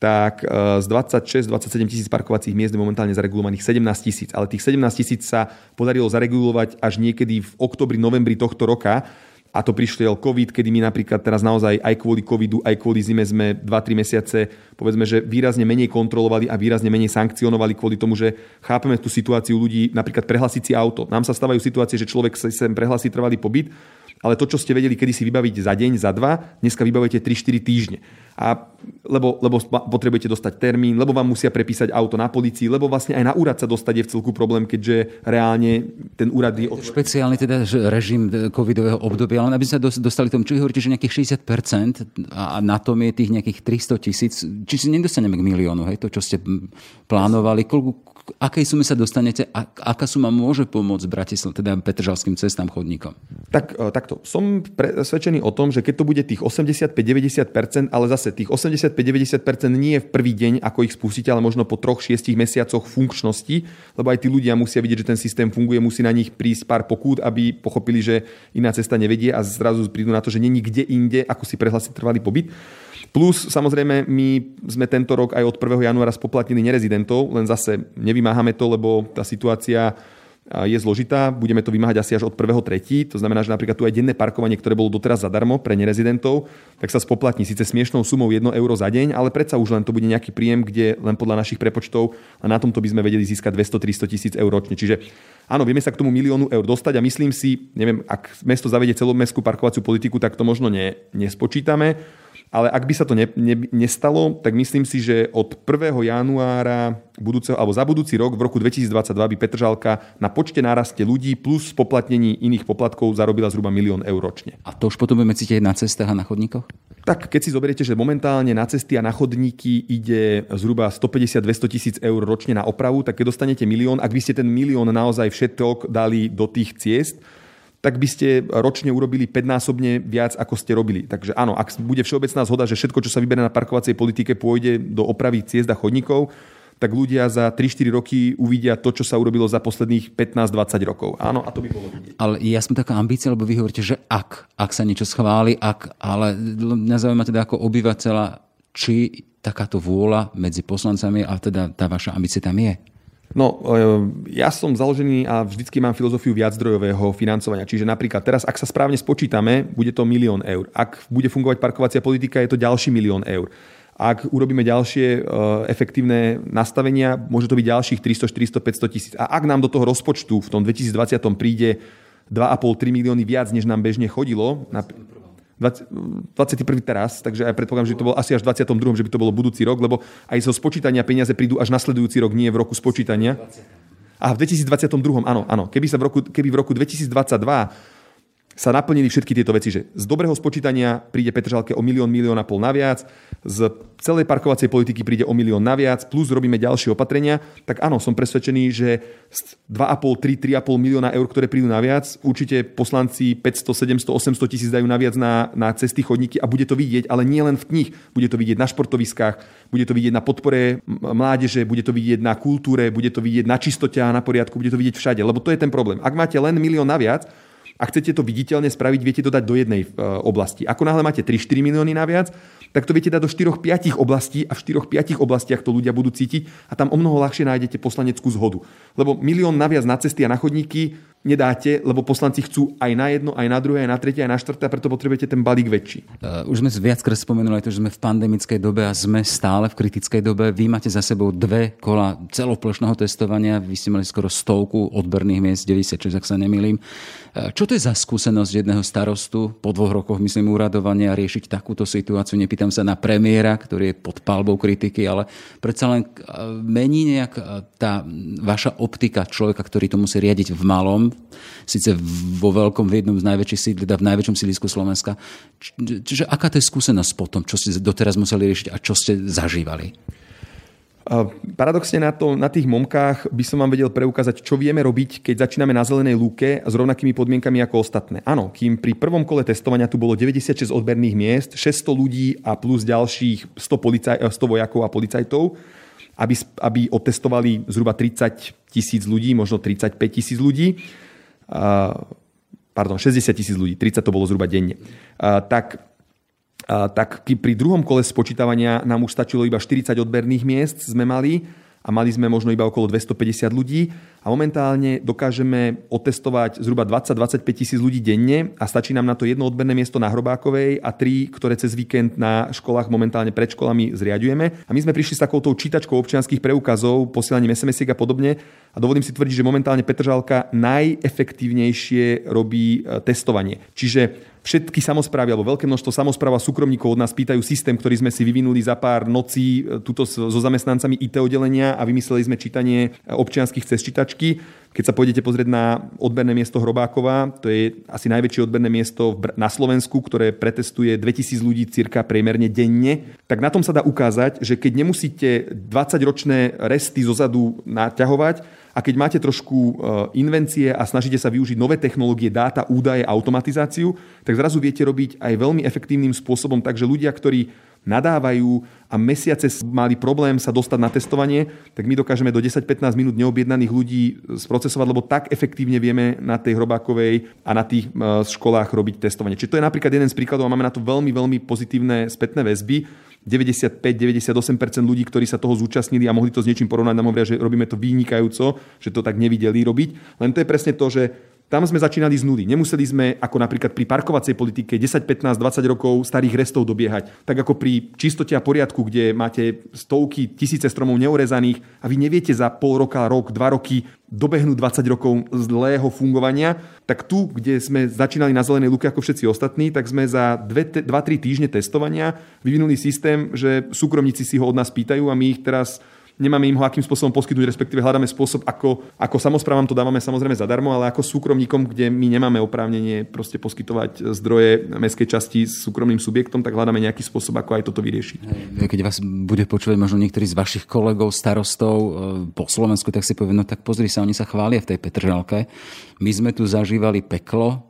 tak e, z 26-27 tisíc parkovacích miest je momentálne zaregulovaných 17 tisíc. Ale tých 17 tisíc sa podarilo zaregulovať až niekedy v oktobri, novembri tohto roka. A to prišiel COVID, kedy my napríklad teraz naozaj aj kvôli covidu, aj kvôli zime sme 2-3 mesiace, povedzme, že výrazne menej kontrolovali a výrazne menej sankcionovali kvôli tomu, že chápeme tú situáciu ľudí, napríklad prehlasiť si auto. Nám sa stávajú situácie, že človek sa sem prehlasí trvalý pobyt ale to, čo ste vedeli kedy si vybaviť za deň, za dva, dneska vybavujete 3-4 týždne. A lebo, lebo potrebujete dostať termín, lebo vám musia prepísať auto na policii, lebo vlastne aj na úrad sa dostať je v celku problém, keďže reálne ten úrad je... Od... Špeciálny teda režim covidového obdobia, ale aby sa dostali tomu, čo hovoríte, že nejakých 60% a na tom je tých nejakých 300 tisíc, či si nedostaneme k miliónu, hej, to, čo ste plánovali, koľko, akej sume sa dostanete a aká suma môže pomôcť Bratislav, teda Petržalským cestám, chodníkom? Tak, e, takto. Som presvedčený o tom, že keď to bude tých 85-90%, ale zase tých 85-90% nie je v prvý deň, ako ich spustíte, ale možno po troch, šiestich mesiacoch funkčnosti, lebo aj tí ľudia musia vidieť, že ten systém funguje, musí na nich prísť pár pokút, aby pochopili, že iná cesta nevedie a zrazu prídu na to, že není kde inde, ako si prehlásiť trvalý pobyt. Plus samozrejme my sme tento rok aj od 1. januára spoplatnili nerezidentov, len zase nevymáhame to, lebo tá situácia je zložitá, budeme to vymáhať asi až od 1.3. To znamená, že napríklad tu aj denné parkovanie, ktoré bolo doteraz zadarmo pre nerezidentov, tak sa spoplatní síce smiešnou sumou 1 euro za deň, ale predsa už len to bude nejaký príjem, kde len podľa našich prepočtov a na tomto by sme vedeli získať 200-300 tisíc eur ročne. Čiže áno, vieme sa k tomu miliónu eur dostať a myslím si, neviem, ak mesto zavedie celomestskú parkovaciu politiku, tak to možno ne, nespočítame ale ak by sa to ne, ne, nestalo, tak myslím si, že od 1. januára budúceho, alebo za budúci rok, v roku 2022 by Petržalka na počte náraste ľudí plus poplatnení iných poplatkov zarobila zhruba milión eur ročne. A to už potom budeme cítiť na cestách a na chodníkoch? Tak keď si zoberiete, že momentálne na cesty a na chodníky ide zhruba 150-200 tisíc eur ročne na opravu, tak keď dostanete milión, ak by ste ten milión naozaj všetok dali do tých ciest, tak by ste ročne urobili 5-násobne viac, ako ste robili. Takže áno, ak bude všeobecná zhoda, že všetko, čo sa vyberie na parkovacej politike, pôjde do opravy ciest a chodníkov, tak ľudia za 3-4 roky uvidia to, čo sa urobilo za posledných 15-20 rokov. Áno, a to by bolo vidieť. Ale ja som taká ambícia, lebo vy hovoríte, že ak, ak sa niečo schváli, ak, ale mňa zaujíma teda ako obyvateľa, či takáto vôľa medzi poslancami a teda tá vaša ambícia tam je. No, e, ja som založený a vždycky mám filozofiu viaczdrojového financovania. Čiže napríklad teraz, ak sa správne spočítame, bude to milión eur. Ak bude fungovať parkovacia politika, je to ďalší milión eur. Ak urobíme ďalšie uh, efektívne nastavenia, môže to byť ďalších 300, 400, 500 tisíc. A ak nám do toho rozpočtu v tom 2020 príde 2,5-3 milióny viac, než nám bežne chodilo, 21. teraz, takže aj predpokladám, že to bolo asi až v 22. že by to bolo budúci rok, lebo aj zo spočítania peniaze prídu až nasledujúci rok, nie v roku spočítania. A v 2022. áno, áno. Keby, sa v roku, keby v roku 2022 sa naplnili všetky tieto veci, že z dobrého spočítania príde Petržalke o milión, milión a pol naviac, z celej parkovacej politiky príde o milión naviac, plus robíme ďalšie opatrenia, tak áno, som presvedčený, že 2,5, 3, 3,5 milióna eur, ktoré prídu naviac, určite poslanci 500, 700, 800 tisíc dajú naviac na, na cesty, chodníky a bude to vidieť, ale nie len v knih, bude to vidieť na športoviskách, bude to vidieť na podpore mládeže, bude to vidieť na kultúre, bude to vidieť na čistote a na poriadku, bude to vidieť všade, lebo to je ten problém. Ak máte len milión naviac, a chcete to viditeľne spraviť, viete to dať do jednej e, oblasti. Ako náhle máte 3-4 milióny naviac, tak to viete dať do 4-5 oblastí a v 4-5 oblastiach to ľudia budú cítiť a tam o mnoho ľahšie nájdete poslaneckú zhodu. Lebo milión naviac na cesty a na chodníky nedáte, lebo poslanci chcú aj na jedno, aj na druhé, aj na tretie, aj na štvrté a preto potrebujete ten balík väčší. Uh, už sme viackrát spomenuli aj to, že sme v pandemickej dobe a sme stále v kritickej dobe. Vy máte za sebou dve kola celoplošného testovania, vy ste mali skoro stovku odberných miest, 96, ak sa nemýlim. Uh, čo to je za skúsenosť jedného starostu po dvoch rokoch, myslím, úradovania riešiť takúto situáciu? Nepýtam sa na premiéra, ktorý je pod palbou kritiky, ale predsa len mení nejak tá vaša optika človeka, ktorý to musí riadiť v malom, síce vo veľkom, v jednom z najväčších sídl, teda v najväčšom sídlisku Slovenska. Čiže aká to je skúsenosť potom, čo ste doteraz museli riešiť a čo ste zažívali? Paradoxne na, to, na tých momkách by som vám vedel preukázať, čo vieme robiť, keď začíname na zelenej lúke s rovnakými podmienkami ako ostatné. Áno, kým pri prvom kole testovania tu bolo 96 odberných miest, 600 ľudí a plus ďalších 100, policaj, 100 vojakov a policajtov, aby, aby otestovali zhruba 30 tisíc ľudí, možno 35 tisíc ľudí, pardon, 60 tisíc ľudí, 30 to bolo zhruba denne, tak tak pri druhom kole spočítavania nám už stačilo iba 40 odberných miest sme mali a mali sme možno iba okolo 250 ľudí a momentálne dokážeme otestovať zhruba 20-25 tisíc ľudí denne a stačí nám na to jedno odberné miesto na Hrobákovej a tri, ktoré cez víkend na školách momentálne pred školami zriadujeme. A my sme prišli s takouto čítačkou občianských preukazov, posielaním sms a podobne A dovolím si tvrdiť, že momentálne Petržalka najefektívnejšie robí e, testovanie. Čiže všetky samozprávy alebo veľké množstvo samozpráv a súkromníkov od nás pýtajú systém, ktorý sme si vyvinuli za pár nocí e, tuto so zamestnancami IT oddelenia a vymysleli sme čítanie e, občianských cez čítačky. Keď sa pôjdete pozrieť na odberné miesto Hrobákova, to je asi najväčšie odberné miesto na Slovensku, ktoré pretestuje 2000 ľudí cirka priemerne denne, tak na tom sa dá ukázať, že keď nemusíte 20-ročné resty zozadu naťahovať, a keď máte trošku e, invencie a snažíte sa využiť nové technológie, dáta, údaje, automatizáciu, tak zrazu viete robiť aj veľmi efektívnym spôsobom, takže ľudia, ktorí nadávajú a mesiace mali problém sa dostať na testovanie, tak my dokážeme do 10-15 minút neobjednaných ľudí sprocesovať, lebo tak efektívne vieme na tej hrobákovej a na tých e, školách robiť testovanie. Čiže to je napríklad jeden z príkladov a máme na to veľmi, veľmi pozitívne spätné väzby 95-98% ľudí, ktorí sa toho zúčastnili a mohli to s niečím porovnať, nám hovoria, že robíme to vynikajúco, že to tak nevideli robiť. Len to je presne to, že tam sme začínali z nuly. Nemuseli sme, ako napríklad pri parkovacej politike, 10, 15, 20 rokov starých restov dobiehať. Tak ako pri čistote a poriadku, kde máte stovky, tisíce stromov neurezaných a vy neviete za pol roka, rok, dva roky dobehnúť 20 rokov zlého fungovania, tak tu, kde sme začínali na zelenej luke ako všetci ostatní, tak sme za 2-3 týždne testovania vyvinuli systém, že súkromníci si ho od nás pýtajú a my ich teraz nemáme im ho akým spôsobom poskytnúť, respektíve hľadáme spôsob, ako, ako samozprávam to dávame samozrejme zadarmo, ale ako súkromníkom, kde my nemáme oprávnenie proste poskytovať zdroje mestskej časti s súkromným subjektom, tak hľadáme nejaký spôsob, ako aj toto vyriešiť. Keď vás bude počúvať možno niektorí z vašich kolegov, starostov e, po Slovensku, tak si povie, no tak pozri sa, oni sa chvália v tej Petržalke. My sme tu zažívali peklo,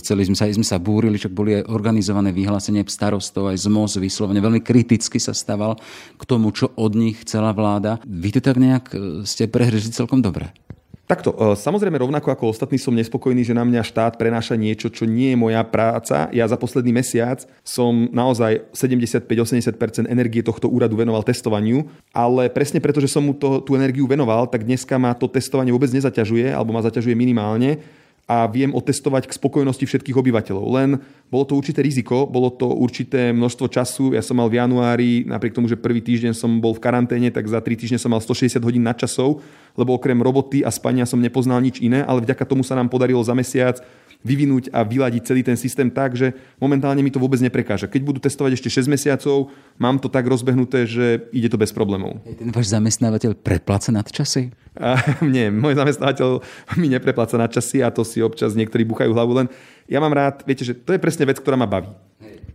Celý sme sa, sme sa búrili, však boli aj organizované vyhlásenie starostov, aj z MOZ vyslovene veľmi kriticky sa stával k tomu, čo od nich chcela vláda. Vy to tak nejak e, ste prehrežili celkom dobre. Takto, e, samozrejme rovnako ako ostatní som nespokojný, že na mňa štát prenáša niečo, čo nie je moja práca. Ja za posledný mesiac som naozaj 75-80% energie tohto úradu venoval testovaniu, ale presne preto, že som mu to, tú energiu venoval, tak dneska ma to testovanie vôbec nezaťažuje, alebo ma zaťažuje minimálne a viem otestovať k spokojnosti všetkých obyvateľov. Len bolo to určité riziko, bolo to určité množstvo času. Ja som mal v januári, napriek tomu, že prvý týždeň som bol v karanténe, tak za tri týždne som mal 160 hodín nadčasov, lebo okrem roboty a spania som nepoznal nič iné, ale vďaka tomu sa nám podarilo za mesiac vyvinúť a vyladiť celý ten systém tak, že momentálne mi to vôbec neprekáža. Keď budú testovať ešte 6 mesiacov, mám to tak rozbehnuté, že ide to bez problémov. Ten váš zamestnávateľ prepláca nadčasy? A, nie, môj zamestnávateľ mi neprepláca nadčasy a to si občas niektorí buchajú hlavu, len ja mám rád, viete, že to je presne vec, ktorá ma baví.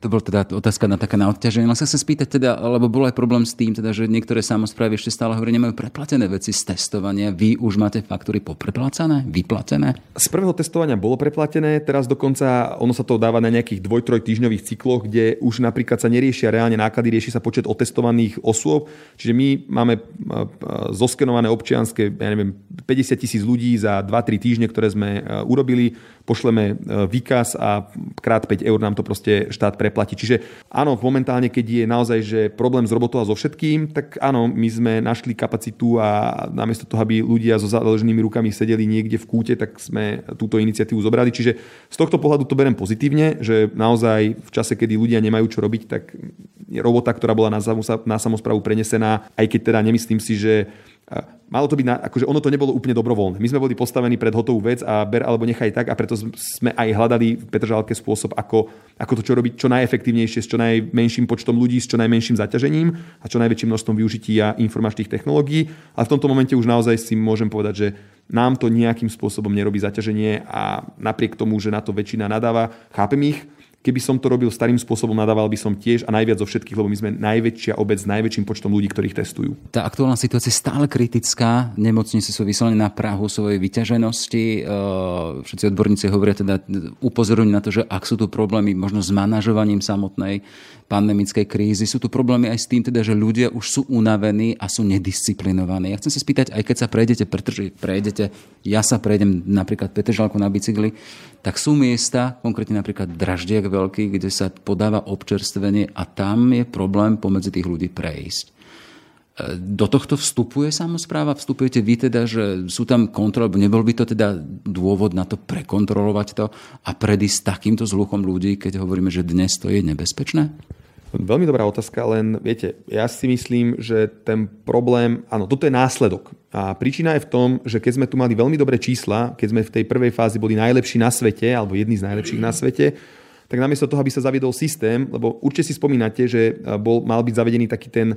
To bola teda otázka na taká na odťaženie. Len sa chcem spýtať teda, lebo bol aj problém s tým, teda, že niektoré samozprávy ešte stále hovorí, nemajú preplatené veci z testovania. Vy už máte faktúry popreplácané, vyplatené? Z prvého testovania bolo preplatené, teraz dokonca ono sa to dáva na nejakých dvoj, troj týždňových cykloch, kde už napríklad sa neriešia reálne náklady, rieši sa počet otestovaných osôb. Čiže my máme e, e, zoskenované občianske, ja neviem, 50 tisíc ľudí za 2-3 týždne, ktoré sme e, urobili pošleme výkaz a krát 5 eur nám to proste štát preplatí. Čiže áno, momentálne, keď je naozaj že problém s robotou a so všetkým, tak áno, my sme našli kapacitu a namiesto toho, aby ľudia so založenými rukami sedeli niekde v kúte, tak sme túto iniciatívu zobrali. Čiže z tohto pohľadu to berem pozitívne, že naozaj v čase, kedy ľudia nemajú čo robiť, tak robota, ktorá bola na, na samozprávu prenesená, aj keď teda nemyslím si, že malo to byť, na, akože ono to nebolo úplne dobrovoľné. My sme boli postavení pred hotovú vec a ber alebo nechaj tak a preto sme aj hľadali v Petržalke spôsob, ako, ako to čo robiť čo najefektívnejšie, s čo najmenším počtom ľudí, s čo najmenším zaťažením a čo najväčším množstvom využitia informačných technológií. Ale v tomto momente už naozaj si môžem povedať, že nám to nejakým spôsobom nerobí zaťaženie a napriek tomu, že na to väčšina nadáva, chápem ich, Keby som to robil starým spôsobom, nadával by som tiež a najviac zo všetkých, lebo my sme najväčšia obec s najväčším počtom ľudí, ktorých testujú. Tá aktuálna situácia je stále kritická. Nemocnice sú vyslovene na Prahu svojej vyťaženosti. Všetci odborníci hovoria teda, upozorňujú na to, že ak sú tu problémy možno s manažovaním samotnej pandemickej krízy, sú tu problémy aj s tým, teda, že ľudia už sú unavení a sú nedisciplinovaní. Ja chcem sa spýtať, aj keď sa prejdete, pretože prejdete, ja sa prejdem napríklad Petržalku na bicykli, tak sú miesta, konkrétne napríklad Draždiak veľký, kde sa podáva občerstvenie a tam je problém pomedzi tých ľudí prejsť. Do tohto vstupuje samozpráva? Vstupujete vy teda, že sú tam kontroly? Nebol by to teda dôvod na to prekontrolovať to a predísť takýmto zluchom ľudí, keď hovoríme, že dnes to je nebezpečné? Veľmi dobrá otázka, len viete, ja si myslím, že ten problém, áno, toto je následok. A príčina je v tom, že keď sme tu mali veľmi dobré čísla, keď sme v tej prvej fázi boli najlepší na svete, alebo jedni z najlepších na svete, tak namiesto toho, aby sa zaviedol systém, lebo určite si spomínate, že bol, mal byť zavedený taký ten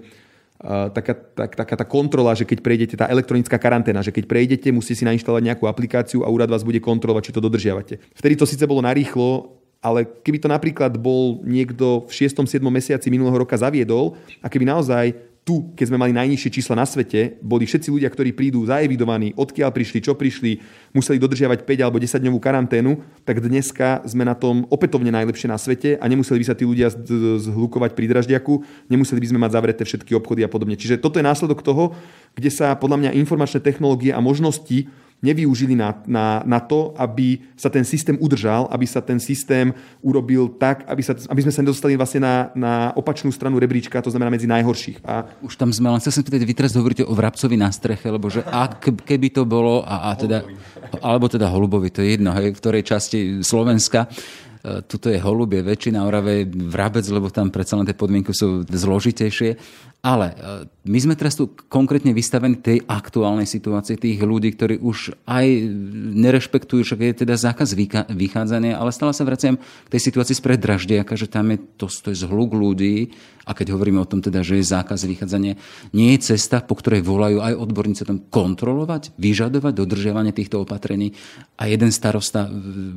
taká, tak, taká tá kontrola, že keď prejdete, tá elektronická karanténa, že keď prejdete, musíte si nainštalovať nejakú aplikáciu a úrad vás bude kontrolovať, či to dodržiavate. Vtedy to síce bolo narýchlo, ale keby to napríklad bol niekto v 6. 7. mesiaci minulého roka zaviedol a keby naozaj tu, keď sme mali najnižšie čísla na svete, boli všetci ľudia, ktorí prídu zaevidovaní, odkiaľ prišli, čo prišli, museli dodržiavať 5 alebo 10 dňovú karanténu, tak dneska sme na tom opätovne najlepšie na svete a nemuseli by sa tí ľudia zhlukovať pri draždiaku, nemuseli by sme mať zavreté všetky obchody a podobne. Čiže toto je následok toho, kde sa podľa mňa informačné technológie a možnosti nevyužili na, na, na to, aby sa ten systém udržal, aby sa ten systém urobil tak, aby, sa, aby sme sa nedostali vlastne na, na opačnú stranu rebríčka, to znamená medzi najhorších. A... Už tam sme, len chcel som pýtať, vy teraz hovoríte o vrabcovi na streche, lebo že ak, keby to bolo, a, a teda, alebo teda holubovi, to je jedno, hej, v ktorej časti Slovenska, tuto je holubie, väčšina Orave vrabec, lebo tam predsa len tie podmienky sú zložitejšie. Ale e, my sme teraz tu konkrétne vystavení tej aktuálnej situácii tých ľudí, ktorí už aj nerešpektujú, že je teda zákaz vychádzania, ale stále sa vraciam k tej situácii z Draždiaka, že tam je to, to je zhluk ľudí a keď hovoríme o tom teda, že je zákaz vychádzania, nie je cesta, po ktorej volajú aj odborníci tam kontrolovať, vyžadovať dodržiavanie týchto opatrení a jeden starosta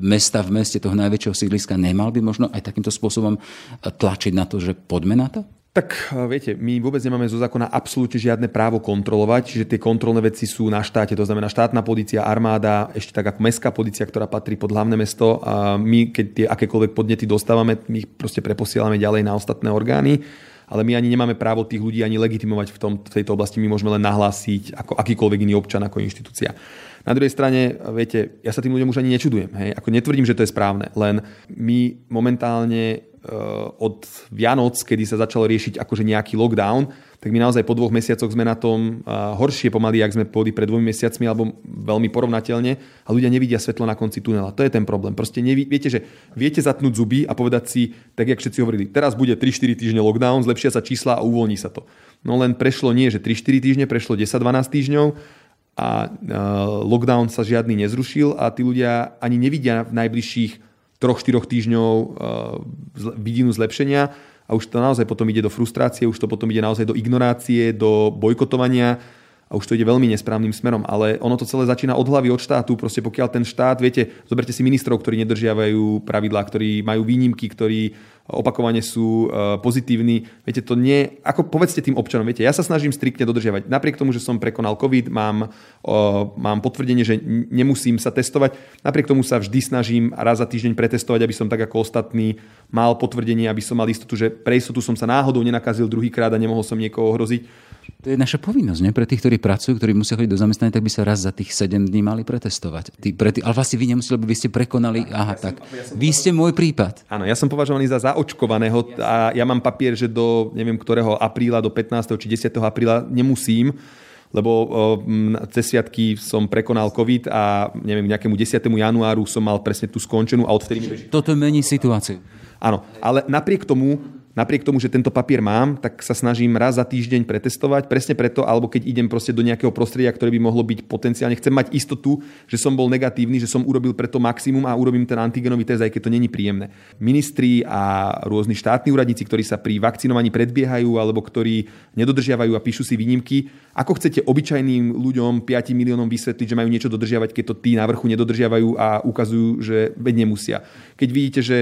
mesta v meste toho najväčšieho sídliska nemal by možno aj takýmto spôsobom tlačiť na to, že poďme na to? Tak eh, viete, my vôbec nemáme zo zákona absolútne žiadne právo kontrolovať, čiže tie kontrolné veci sú na štáte, to znamená štátna policia, armáda, ešte tak ako mestská policia, ktorá patrí pod hlavné mesto a my, keď tie akékoľvek podnety dostávame, my ich proste preposielame ďalej na ostatné orgány ale my ani nemáme právo tých ľudí ani legitimovať v, tom, v tejto oblasti. My môžeme len nahlásiť ako akýkoľvek iný občan, ako inštitúcia. Na druhej strane, viete, ja sa tým ľuďom už ani nečudujem. Hej? Ako netvrdím, že to je správne, len my momentálne Eh, od Vianoc, kedy sa začalo riešiť akože nejaký lockdown, tak my naozaj po dvoch mesiacoch sme na tom eh, horšie pomaly, ak sme boli pred dvomi mesiacmi, alebo veľmi porovnateľne a ľudia nevidia svetlo na konci tunela. To je ten problém. Proste neví, viete, že viete zatnúť zuby a povedať si, tak jak všetci hovorili, teraz bude 3-4 týždne lockdown, zlepšia sa čísla a uvoľní sa to. No len prešlo nie, že 3-4 týždne, prešlo 10-12 týždňov a eh, lockdown sa žiadny nezrušil a tí ľudia ani nevidia v najbližších troch, štyroch týždňov uh, vidinu zlepšenia a už to naozaj potom ide do frustrácie, už to potom ide naozaj do ignorácie, do bojkotovania a už to ide veľmi nesprávnym smerom. Ale ono to celé začína od hlavy, od štátu. Proste pokiaľ ten štát, viete, zoberte si ministrov, ktorí nedržiavajú pravidlá, ktorí majú výnimky, ktorí opakovane sú e, pozitívni. Viete, to nie... Ako povedzte tým občanom, viete, ja sa snažím striktne dodržiavať. Napriek tomu, že som prekonal COVID, mám, mám potvrdenie, že nemusím sa testovať. Napriek tomu sa vždy snažím raz za týždeň pretestovať, aby som tak ako ostatní mal potvrdenie, aby som mal istotu, že pre istotu som sa náhodou nenakazil druhýkrát a nemohol som niekoho ohroziť. To je naša povinnosť, nie? Pre tých, ktorí pracujú, ktorí musia chodiť do zamestnania, tak by sa raz za tých 7 dní mali pretestovať. Tí, pre tý, ale vlastne vy nemuseli, lebo vy ste prekonali, aha, ja tak. Som, ja som vy ste môj prípad. Áno, ja som považovaný za zaočkovaného a ja mám papier, že do neviem ktorého apríla, do 15. či 10. apríla nemusím, lebo cez sviatky som prekonal COVID a neviem, nejakému 10. januáru som mal presne tú skončenú a odvtedy mi beží. Toto mení situáciu. Áno, ale napriek tomu Napriek tomu, že tento papier mám, tak sa snažím raz za týždeň pretestovať, presne preto, alebo keď idem proste do nejakého prostredia, ktoré by mohlo byť potenciálne, chcem mať istotu, že som bol negatívny, že som urobil preto maximum a urobím ten antigenový test, aj keď to není príjemné. Ministri a rôzni štátni úradníci, ktorí sa pri vakcinovaní predbiehajú alebo ktorí nedodržiavajú a píšu si výnimky, ako chcete obyčajným ľuďom, 5 miliónom vysvetliť, že majú niečo dodržiavať, keď to tí na vrchu nedodržiavajú a ukazujú, že veď nemusia. Keď vidíte, že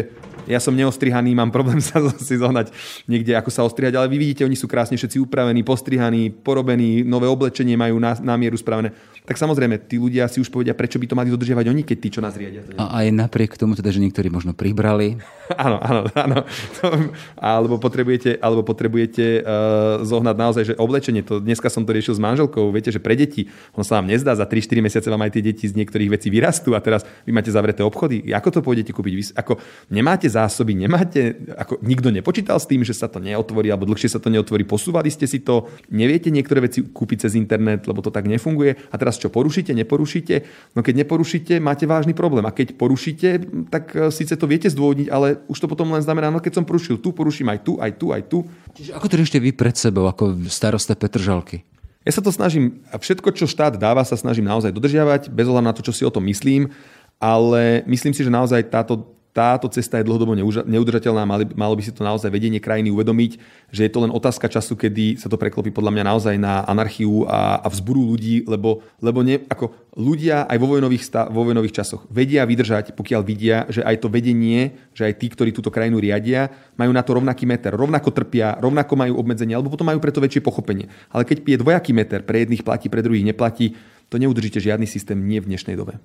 ja som neostrihaný, mám problém sa si zohnať niekde, ako sa ostrihať, ale vy vidíte, oni sú krásne všetci upravení, postrihaní, porobení, nové oblečenie majú na, na mieru spravené tak samozrejme, tí ľudia si už povedia, prečo by to mali dodržiavať oni, keď tí, čo nás riadia. A aj napriek tomu, teda, že niektorí možno pribrali. áno, áno, áno. alebo potrebujete, alebo potrebujete uh, zohnať naozaj, že oblečenie, to dneska som to riešil s manželkou, viete, že pre deti, on sa vám nezdá, za 3-4 mesiace vám aj tie deti z niektorých vecí vyrastú a teraz vy máte zavreté obchody. Ako to pôjdete kúpiť? Vy, ako nemáte zásoby, nemáte, ako nikto nepočíta počítal s tým, že sa to neotvorí alebo dlhšie sa to neotvorí? Posúvali ste si to? Neviete niektoré veci kúpiť cez internet, lebo to tak nefunguje? A teraz čo, porušíte, neporušíte? No keď neporušíte, máte vážny problém. A keď porušíte, tak e, síce to viete zdôvodniť, ale už to potom len znamená, no keď som porušil tu, poruším aj tu, aj tu, aj tu. Čiže ako to ešte vy pred sebou, ako starosta Petržalky? Ja sa to snažím, všetko, čo štát dáva, sa snažím naozaj dodržiavať, bez ohľadu na to, čo si o tom myslím, ale myslím si, že naozaj táto táto cesta je dlhodobo neudržateľná, malo by si to naozaj vedenie krajiny uvedomiť, že je to len otázka času, kedy sa to preklopí podľa mňa naozaj na anarchiu a, a vzburu ľudí, lebo, lebo ne, ako ľudia aj vo vojnových, sta, vo vojnových časoch vedia vydržať, pokiaľ vidia, že aj to vedenie, že aj tí, ktorí túto krajinu riadia, majú na to rovnaký meter, rovnako trpia, rovnako majú obmedzenia, alebo potom majú preto väčšie pochopenie. Ale keď je dvojaký meter, pre jedných platí, pre druhých neplatí, to neudržíte žiadny systém nie v dnešnej dobe.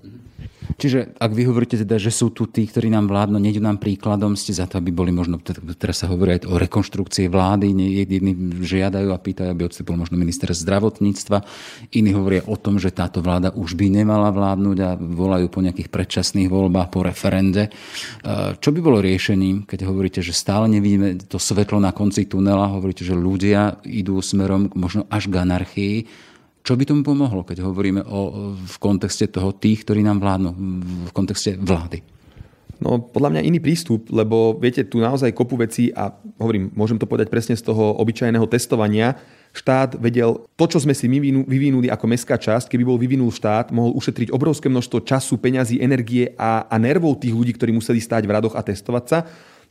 Čiže ak vy hovoríte teda, že sú tu tí, ktorí nám vládnu, nejdu nám príkladom, ste za to, aby boli možno, teraz sa hovorí aj o rekonštrukcii vlády, jedni žiadajú a pýtajú, aby odstúpil možno minister zdravotníctva, iní hovoria o tom, že táto vláda už by nemala vládnuť a volajú po nejakých predčasných voľbách, po referende. Čo by bolo riešením, keď hovoríte, že stále nevidíme to svetlo na konci tunela, hovoríte, že ľudia idú smerom možno až k anarchii, čo by tomu pomohlo, keď hovoríme o, v kontexte toho tých, ktorí nám vládnu, v kontexte vlády? No, podľa mňa iný prístup, lebo viete, tu naozaj kopu veci a hovorím, môžem to povedať presne z toho obyčajného testovania, štát vedel to, čo sme si vyvinuli ako mestská časť, keby bol vyvinul štát, mohol ušetriť obrovské množstvo času, peňazí, energie a, a nervov tých ľudí, ktorí museli stáť v radoch a testovať sa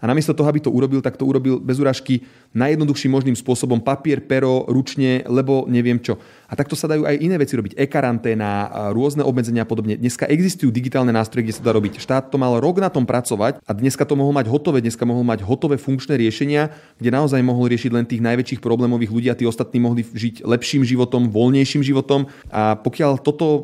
a namiesto toho, aby to urobil, tak to urobil bez úražky najjednoduchším možným spôsobom, papier, pero, ručne, lebo neviem čo. A takto sa dajú aj iné veci robiť, e-karanténa, rôzne obmedzenia a podobne. Dneska existujú digitálne nástroje, kde sa dá robiť. Štát to mal rok na tom pracovať a dneska to mohol mať hotové, dneska mohol mať hotové funkčné riešenia, kde naozaj mohol riešiť len tých najväčších problémových ľudí a tí ostatní mohli žiť lepším životom, voľnejším životom. A pokiaľ toto, eh,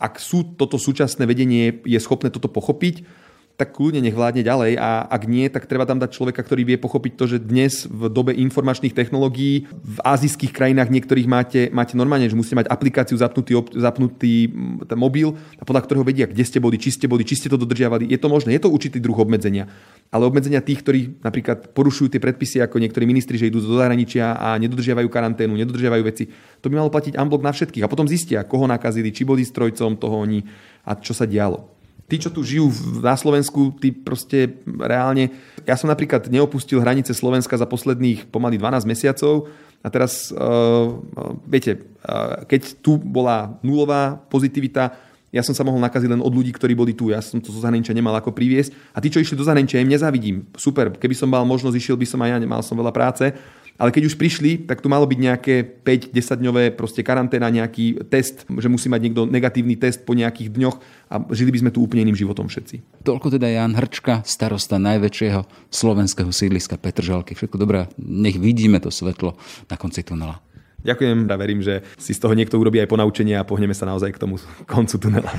ak sú toto súčasné vedenie je schopné toto pochopiť, tak kľudne nech vládne ďalej a ak nie, tak treba tam dať človeka, ktorý vie pochopiť to, že dnes v dobe informačných technológií v azijských krajinách niektorých máte, máte normálne, že musíte mať aplikáciu zapnutý, zapnutý ten mobil a podľa ktorého vedia, kde ste boli, či ste boli, či ste to dodržiavali. Je to možné, je to určitý druh obmedzenia. Ale obmedzenia tých, ktorí napríklad porušujú tie predpisy, ako niektorí ministri, že idú do zahraničia a nedodržiavajú karanténu, nedodržiavajú veci, to by malo platiť unblock na všetkých. A potom zistia, koho nakazili, či boli strojcom toho oni a čo sa dialo tí, čo tu žijú na Slovensku, tí proste reálne... Ja som napríklad neopustil hranice Slovenska za posledných pomaly 12 mesiacov a teraz, uh, viete, uh, keď tu bola nulová pozitivita, ja som sa mohol nakaziť len od ľudí, ktorí boli tu. Ja som to zo zahraničia nemal ako priviesť. A tí, čo išli do zahraničia, im nezávidím. Super, keby som mal možnosť, išiel by som aj ja, nemal som veľa práce. Ale keď už prišli, tak tu malo byť nejaké 5-10 dňové proste karanténa, nejaký test, že musí mať niekto negatívny test po nejakých dňoch a žili by sme tu úplne iným životom všetci. Toľko teda Jan Hrčka, starosta najväčšieho slovenského sídliska Petržalky. Všetko dobré, nech vidíme to svetlo na konci tunela. Ďakujem a verím, že si z toho niekto urobí aj ponaučenie a pohneme sa naozaj k tomu koncu tunela.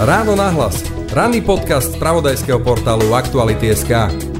Ráno nahlas. Ranný podcast z pravodajského portálu Aktuality.sk.